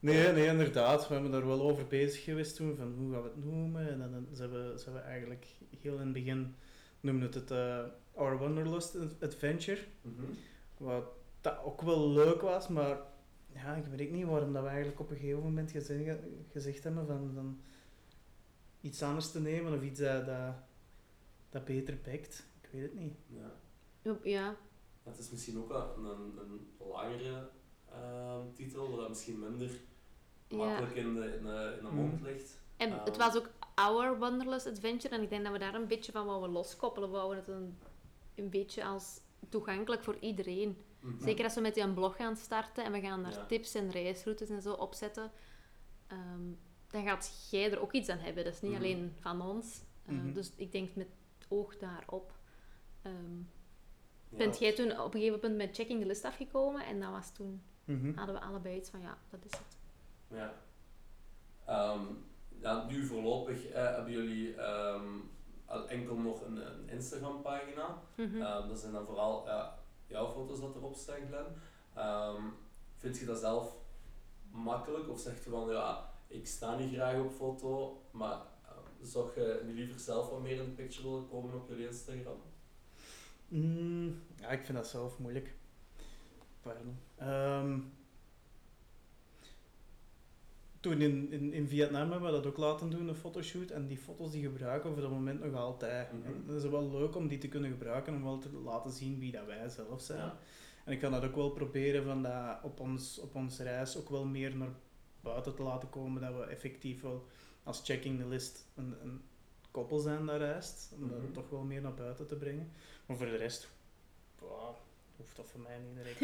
Nee, nee, inderdaad. We hebben daar wel over bezig geweest toen, van hoe gaan we het noemen. En dan zijn we, zijn we eigenlijk heel in het begin, noemden het het eh, Our Wanderlust Adventure. Mhm. Wat dat ook wel leuk was, maar ja, ik weet niet waarom dat we eigenlijk op een gegeven moment gezegd, gezegd hebben van, van iets anders te nemen of iets dat, dat, dat beter pakt. Ik weet het niet. Ja. Ja, Het is misschien ook wel een, een, een langere ehm, titel, waar dat misschien minder. Makkelijk in de, in de, in de mond Mm. ligt. En Ehm. het was ook Our Wanderlust Adventure. En ik denk dat we daar een beetje van wouden loskoppelen. We wouden het een, een beetje als toegankelijk voor iedereen. Mhm. Zeker als we met een blog gaan starten en we gaan daar Ja. tips en reisroutes en zo opzetten. ehm, dan gaat jij er ook iets aan hebben. Dat is niet Mhm. alleen van ons. Eh, Mhm. Dus ik denk met het oog daarop. ehm, Ja. bent jij toen op een gegeven moment met checking the list afgekomen. En dat was toen, hadden we allebei iets van ja, dat is het. Ja. Ehm, ja, nu voorlopig eh, hebben jullie ehm, al enkel nog een, een Instagram pagina. Mhm. Ehm, dat zijn dan vooral ja, jouw foto's dat erop staan, Glenn. Ehm, vind je dat zelf makkelijk of zeg je van ja, ik sta niet graag op foto, maar ehm, zou je niet liever zelf wat meer in de picture willen komen op jullie Instagram? Mm, ja, ik vind dat zelf moeilijk. Pardon. Toen in, in, in Vietnam hebben we dat ook laten doen, een fotoshoot. En die foto's die gebruiken we voor het moment nog altijd. Mhm. En het is wel leuk om die te kunnen gebruiken om wel te laten zien wie dat wij zelf zijn. Ja. En ik kan dat ook wel proberen van dat op, ons, op onze reis ook wel meer naar buiten te laten komen. Dat we effectief wel als checking the list een, een koppel zijn dat reist. Om Mhm. dat toch wel meer naar buiten te brengen. Maar voor de rest, wow, hoeft dat voor mij niet direct.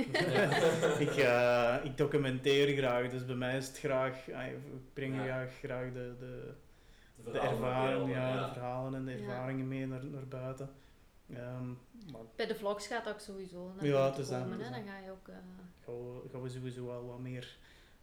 ik, eh, ik documenteer graag, dus bij mij is het graag, ah, ik breng Ja. graag, graag de, de, de verhalen ervaring, ja, ja. de verhalen en de Ja. ervaringen mee naar, naar buiten. Ehm, maar Bij de vlogs gaat dat ook sowieso naar Ja, buiten het is komen. Dan dat. ga je ook... eh, gaan we, gaan we sowieso wel wat meer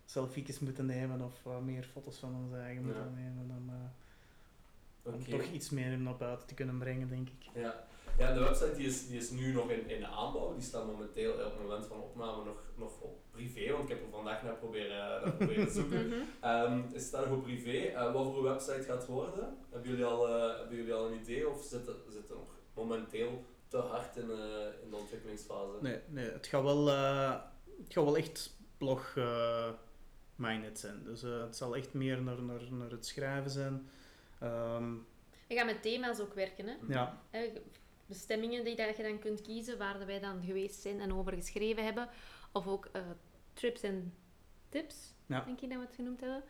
selfies moeten nemen of wat meer foto's van ons eigen Ja. moeten nemen om, eh, om toch iets meer naar buiten te kunnen brengen, denk ik. Ja. Ja, de website die is, die is nu nog in, in aanbouw. Die staat momenteel op het moment van opname nog, nog op privé, want ik heb er vandaag naar proberen, naar proberen zoeken. mhm. Ehm het staat nog op privé. Eh, wat voor website gaat het worden? Hebben jullie al, eh, hebben jullie al een idee of zit het, zit het nog momenteel te hard in, eh, in de ontwikkelingsfase? Nee, nee het, gaat wel, eh, het gaat wel echt blog eh minded zijn. Dus eh, het zal echt meer naar, naar, naar het schrijven zijn. Ehm, Je gaat met thema's ook werken, hè? ja, Hè, bestemmingen die dat je dan kunt kiezen, waar wij dan geweest zijn en over geschreven hebben. Of ook eh, trips en tips, Ja. denk ik dat we het genoemd hebben.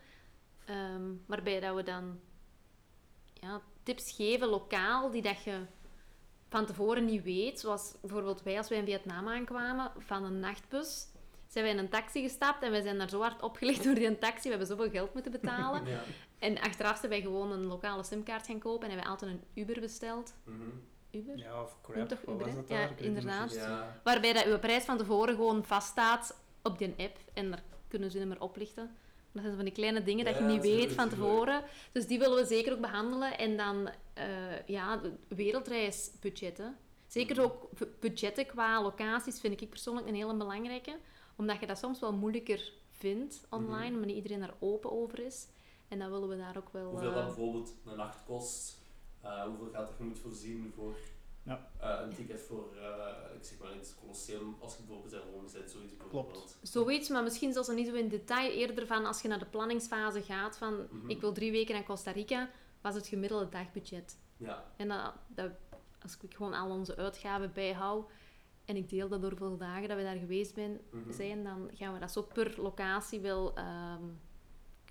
Ehm, waarbij dat we dan ja, tips geven lokaal die dat je van tevoren niet weet. Zoals bijvoorbeeld wij als wij in Vietnam aankwamen van een nachtbus. zijn wij in een taxi gestapt en wij zijn daar zo hard opgelegd door die taxi. We hebben zoveel geld moeten betalen. Ja. En achteraf zijn wij gewoon een lokale simkaart gaan kopen en hebben wij altijd een Uber besteld. Mhm. Uber? Ja, of crap, toch Uber, was dat Ja, daar? Inderdaad. Ja. Waarbij dat uw prijs van tevoren gewoon vaststaat op die app en daar kunnen ze niet meer oplichten. Dat zijn van die kleine dingen dat je niet weet van tevoren. Dus die willen we zeker ook behandelen. En dan, eh, ja, wereldreisbudgetten. Zeker Mhm. ook budgetten qua locaties vind ik persoonlijk een hele belangrijke. Omdat je dat soms wel moeilijker vindt online, Mhm. omdat niet iedereen daar open over is. En dan willen we daar ook wel... Hoeveel eh, dat bijvoorbeeld een nacht kost, eh, hoeveel geld je moet voorzien voor Ja. eh, een ticket voor, eh, ik zeg maar iets, Colosseum, als je bijvoorbeeld in Rome zit, zoiets bijvoorbeeld. Zoiets, maar misschien zelfs niet zo in detail. Eerder van als je naar de planningsfase gaat van Mhm. ik wil drie weken naar Costa Rica, was het gemiddelde dagbudget. Ja, En dat, dat, als ik gewoon al onze uitgaven bijhoud en ik deel dat door hoeveel dagen dat we daar geweest ben, Mhm. zijn, dan gaan we dat zo per locatie wel ehm,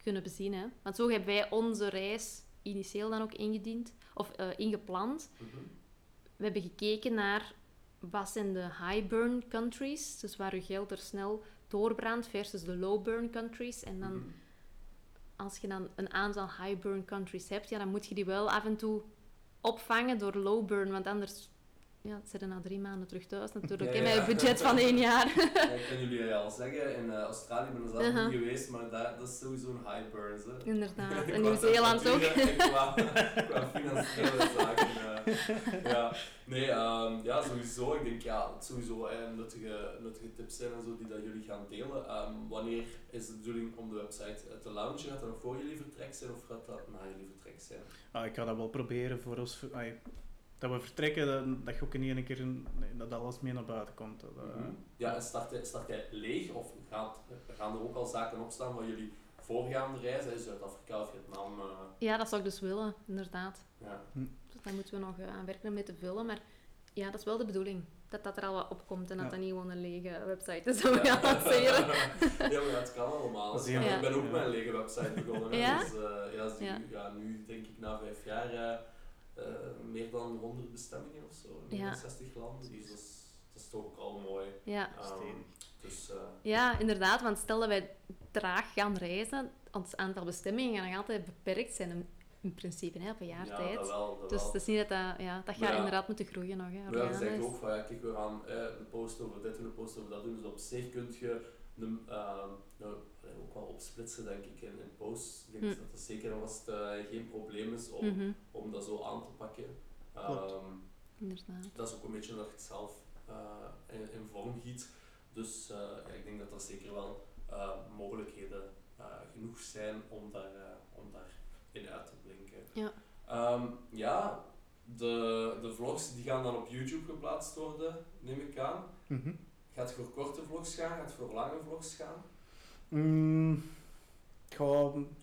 kunnen bezien. Hè? Want zo hebben wij onze reis initieel dan ook ingediend, of eh, ingepland. Mhm. We hebben gekeken naar wat zijn de high burn countries, dus waar je geld er snel doorbrandt, versus de low burn countries. En dan, Mhm. als je dan een aantal high burn countries hebt, ja, dan moet je die wel af en toe opvangen door low burn, want anders ja, het zitten na drie maanden terug thuis natuurlijk, Ja, hè, met ja. een budget van één jaar. Ja, ik kan jullie al zeggen, in eh, Australië ben ik zelf Uh-huh. niet geweest, maar daar, dat is sowieso een high burns. Hè. Inderdaad, en Nieuw-Zeeland ook. Qua, qua financiële zaken. eh. ja. Nee, ehm, ja, sowieso. Ik denk ja, dat het sowieso eh, nuttige, nuttige tips zijn en zo die dat jullie gaan delen. Ehm, wanneer is de bedoeling om de website eh, te launchen? Gaat dat nog voor jullie vertrek zijn of gaat dat na jullie vertrek zijn? Ah, ik ga dat wel proberen voor ons, ai, dat we vertrekken, dat, dat je ook in één keer dat alles mee naar buiten komt. Dat, eh, Mhm. Ja, en start hij, start hij leeg of gaat, gaan er ook al zaken opstaan van jullie voorgaande reizen? Zuid-Afrika of Vietnam? eh, Ja, dat zou ik dus willen, inderdaad. ja. Dus daar moeten we nog eh, aan werken om mee te vullen. Maar ja, dat is wel de bedoeling. Dat dat er al wat opkomt en dat Ja. dat niet gewoon een lege website is dat we gaan lanceren. ja, maar ja, het kan allemaal. Heel- Ik ben ook Ja. met een lege website begonnen. Ja? Dus, eh, ja, dus Ja. nu, ja, nu denk ik na vijf jaar eh, meer dan 100 bestemmingen of zo. In meer Ja. dan 60 landen. Dus dat is, dat is toch ook al mooi. Ja. Ehm, dus eh, ja, inderdaad. Want stel dat wij traag gaan reizen, ons aantal bestemmingen gaat nog altijd beperkt zijn in, in principe, hè, op een jaar ja, tijd. dat wel. Dat Dus het is niet dat dat... Ja, dat gaat ja. inderdaad moeten groeien nog, hè, Maar ja, je zegt organisch. ook van ja, kijk, we gaan eh, een post over dit doen, een post over dat doen. Dus op zich kun je een, ehm, nou, ook wel opsplitsen, denk ik, in, in posts. Ik denk Hm. dat het zeker en vast eh, geen probleem is om, Mhm, om dat zo aan te pakken. Ehm, inderdaad. dat is ook een beetje dat je het zelf eh, in, in vorm giet. Dus eh, ja, ik denk dat er zeker wel eh, mogelijkheden eh, genoeg zijn om daar, eh, om daar in uit te blinken. Ja. Ehm, ja, de, de vlogs die gaan dan op YouTube geplaatst worden, neem ik aan. Mhm. Gaat het voor korte vlogs gaan? Gaat het voor lange vlogs gaan? Mm,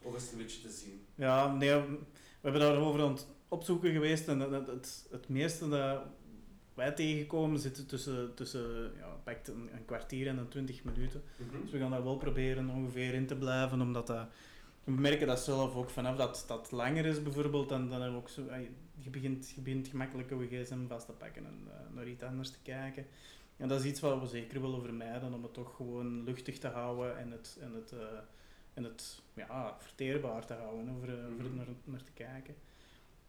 Of is het een beetje te zien? Ja, nee, we hebben daarover aan het opzoeken geweest en het, het, het meeste dat wij tegenkomen zit tussen, tussen ja, pakt een, een kwartier en een twintig minuten. Mhm. Dus we gaan daar wel proberen ongeveer in te blijven, omdat dat... We merken dat zelf ook vanaf dat dat langer is bijvoorbeeld, dan, dan hebben we ook zo... Je begint, je begint gemakkelijk je gsm vast te pakken en eh, naar iets anders te kijken. En dat is iets wat we zeker willen vermijden, om het toch gewoon luchtig te houden en het, en het, eh, en het ja, verteerbaar te houden, hè, voor, eh, voor Mhm. naar, naar te kijken.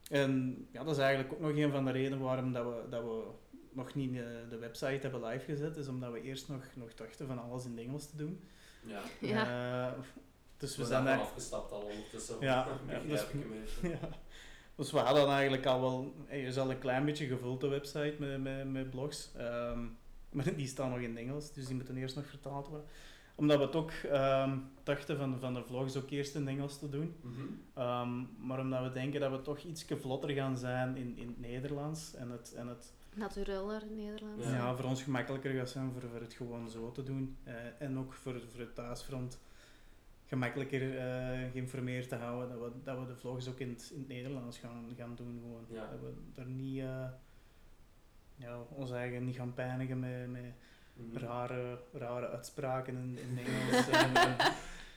En ja, dat is eigenlijk ook nog een van de redenen waarom dat we, dat we nog niet eh, de website hebben live gezet, is omdat we eerst nog, nog dachten van alles in het Engels te doen. Ja. Ja. Eh, dus we We zijn daar... afgestapt al ondertussen. Ja, ja, dus-. Ja. Dus we hadden eigenlijk al wel... Je is al een klein beetje gevuld, de website, met, met, met blogs. Ehm, maar die staan nog in het Engels, dus die moeten eerst nog vertaald worden. Omdat we het ook ehm, dachten van, van de vlogs ook eerst in het Engels te doen. Mhm. Ehm, maar omdat we denken dat we toch iets vlotter gaan zijn in, in het Nederlands. En het, en het Natureller in Nederland. Ja. ja. voor ons gemakkelijker gaat zijn voor, voor het gewoon zo te doen. Eh, en ook voor, voor het thuisfront gemakkelijker eh, geïnformeerd te houden. Dat we, dat we de vlogs ook in het, in het Nederlands gaan, gaan doen. Gewoon. Ja. Dat we daar niet eh, ja, ons eigen niet gaan pijnigen met, met Mhm. rare, rare uitspraken in, in het Engels. en, en-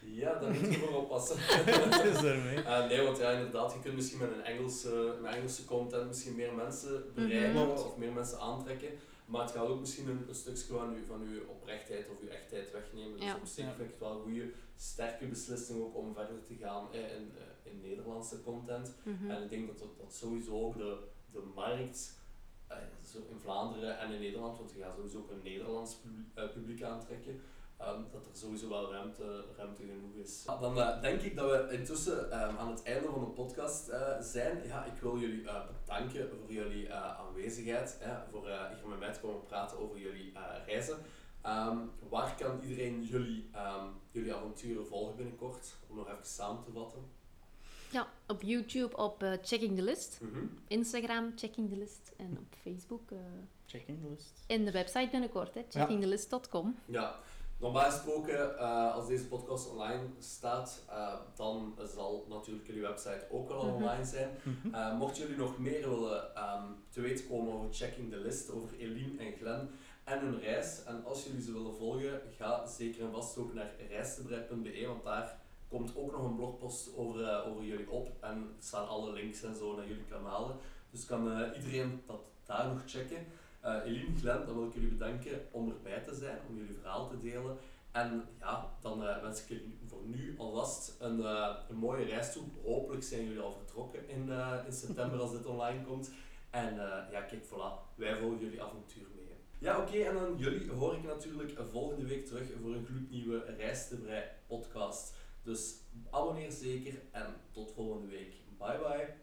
Ja, daar moet je voor oppassen. dat is daarmee. Eh, nee, want ja, inderdaad, je kunt misschien met een Engelse, met Engelse content misschien meer mensen bereiken Klopt. of meer mensen aantrekken. Maar het gaat ook misschien een, een stukje van, u, van uw oprechtheid of uw echtheid wegnemen. Dus Ja. op zich Ja. vind ik het wel een goede, sterke beslissing ook om verder te gaan in, eh, in Nederlandse content. Mhm. En ik denk dat dat, dat sowieso ook de, de markt zo in Vlaanderen en in Nederland, want je gaat sowieso ook een Nederlands publiek, eh, publiek aantrekken, ehm, dat er sowieso wel ruimte, ruimte genoeg is. Ah, Dan eh, denk ik dat we intussen ehm, aan het einde van de podcast eh, zijn. Ja, ik wil jullie eh, bedanken voor jullie eh, aanwezigheid, hè, voor eh, hier met mij te komen praten over jullie eh, reizen. Ehm, waar kan iedereen jullie, jullie avonturen volgen binnenkort? Om nog even samen te vatten. Ja, op YouTube op eh, Checking the List. Mhm. Instagram Checking the List. En op Facebook. eh Checking the list. en de website binnenkort, hè, checkingthelist.com. Ja, normaal gesproken, eh, als deze podcast online staat, eh, dan zal natuurlijk jullie website ook wel Mhm. online zijn. Mhm. Uh, mochten jullie nog meer willen ehm, te weten komen over Checking the List, over Eline en Glenn en hun reis, en als jullie ze willen volgen, ga zeker en vast ook naar reistebrei.be, want daar komt ook nog een blogpost over, eh, over jullie op en er staan alle links en zo naar jullie kanalen. Dus kan eh, iedereen dat daar nog checken. Eh Eline, Glenn, dan wil ik jullie bedanken om erbij te zijn, om jullie verhaal te delen. En ja, dan wens ik jullie voor nu alvast een, een mooie reis toe. Hopelijk zijn jullie al vertrokken in, september als dit online komt. En ja, kijk, voilà, wij volgen jullie avontuur mee. Ja, oké, en dan jullie hoor ik natuurlijk volgende week terug voor een gloednieuwe Reis podcast. Dus abonneer zeker en tot volgende week. Bye bye.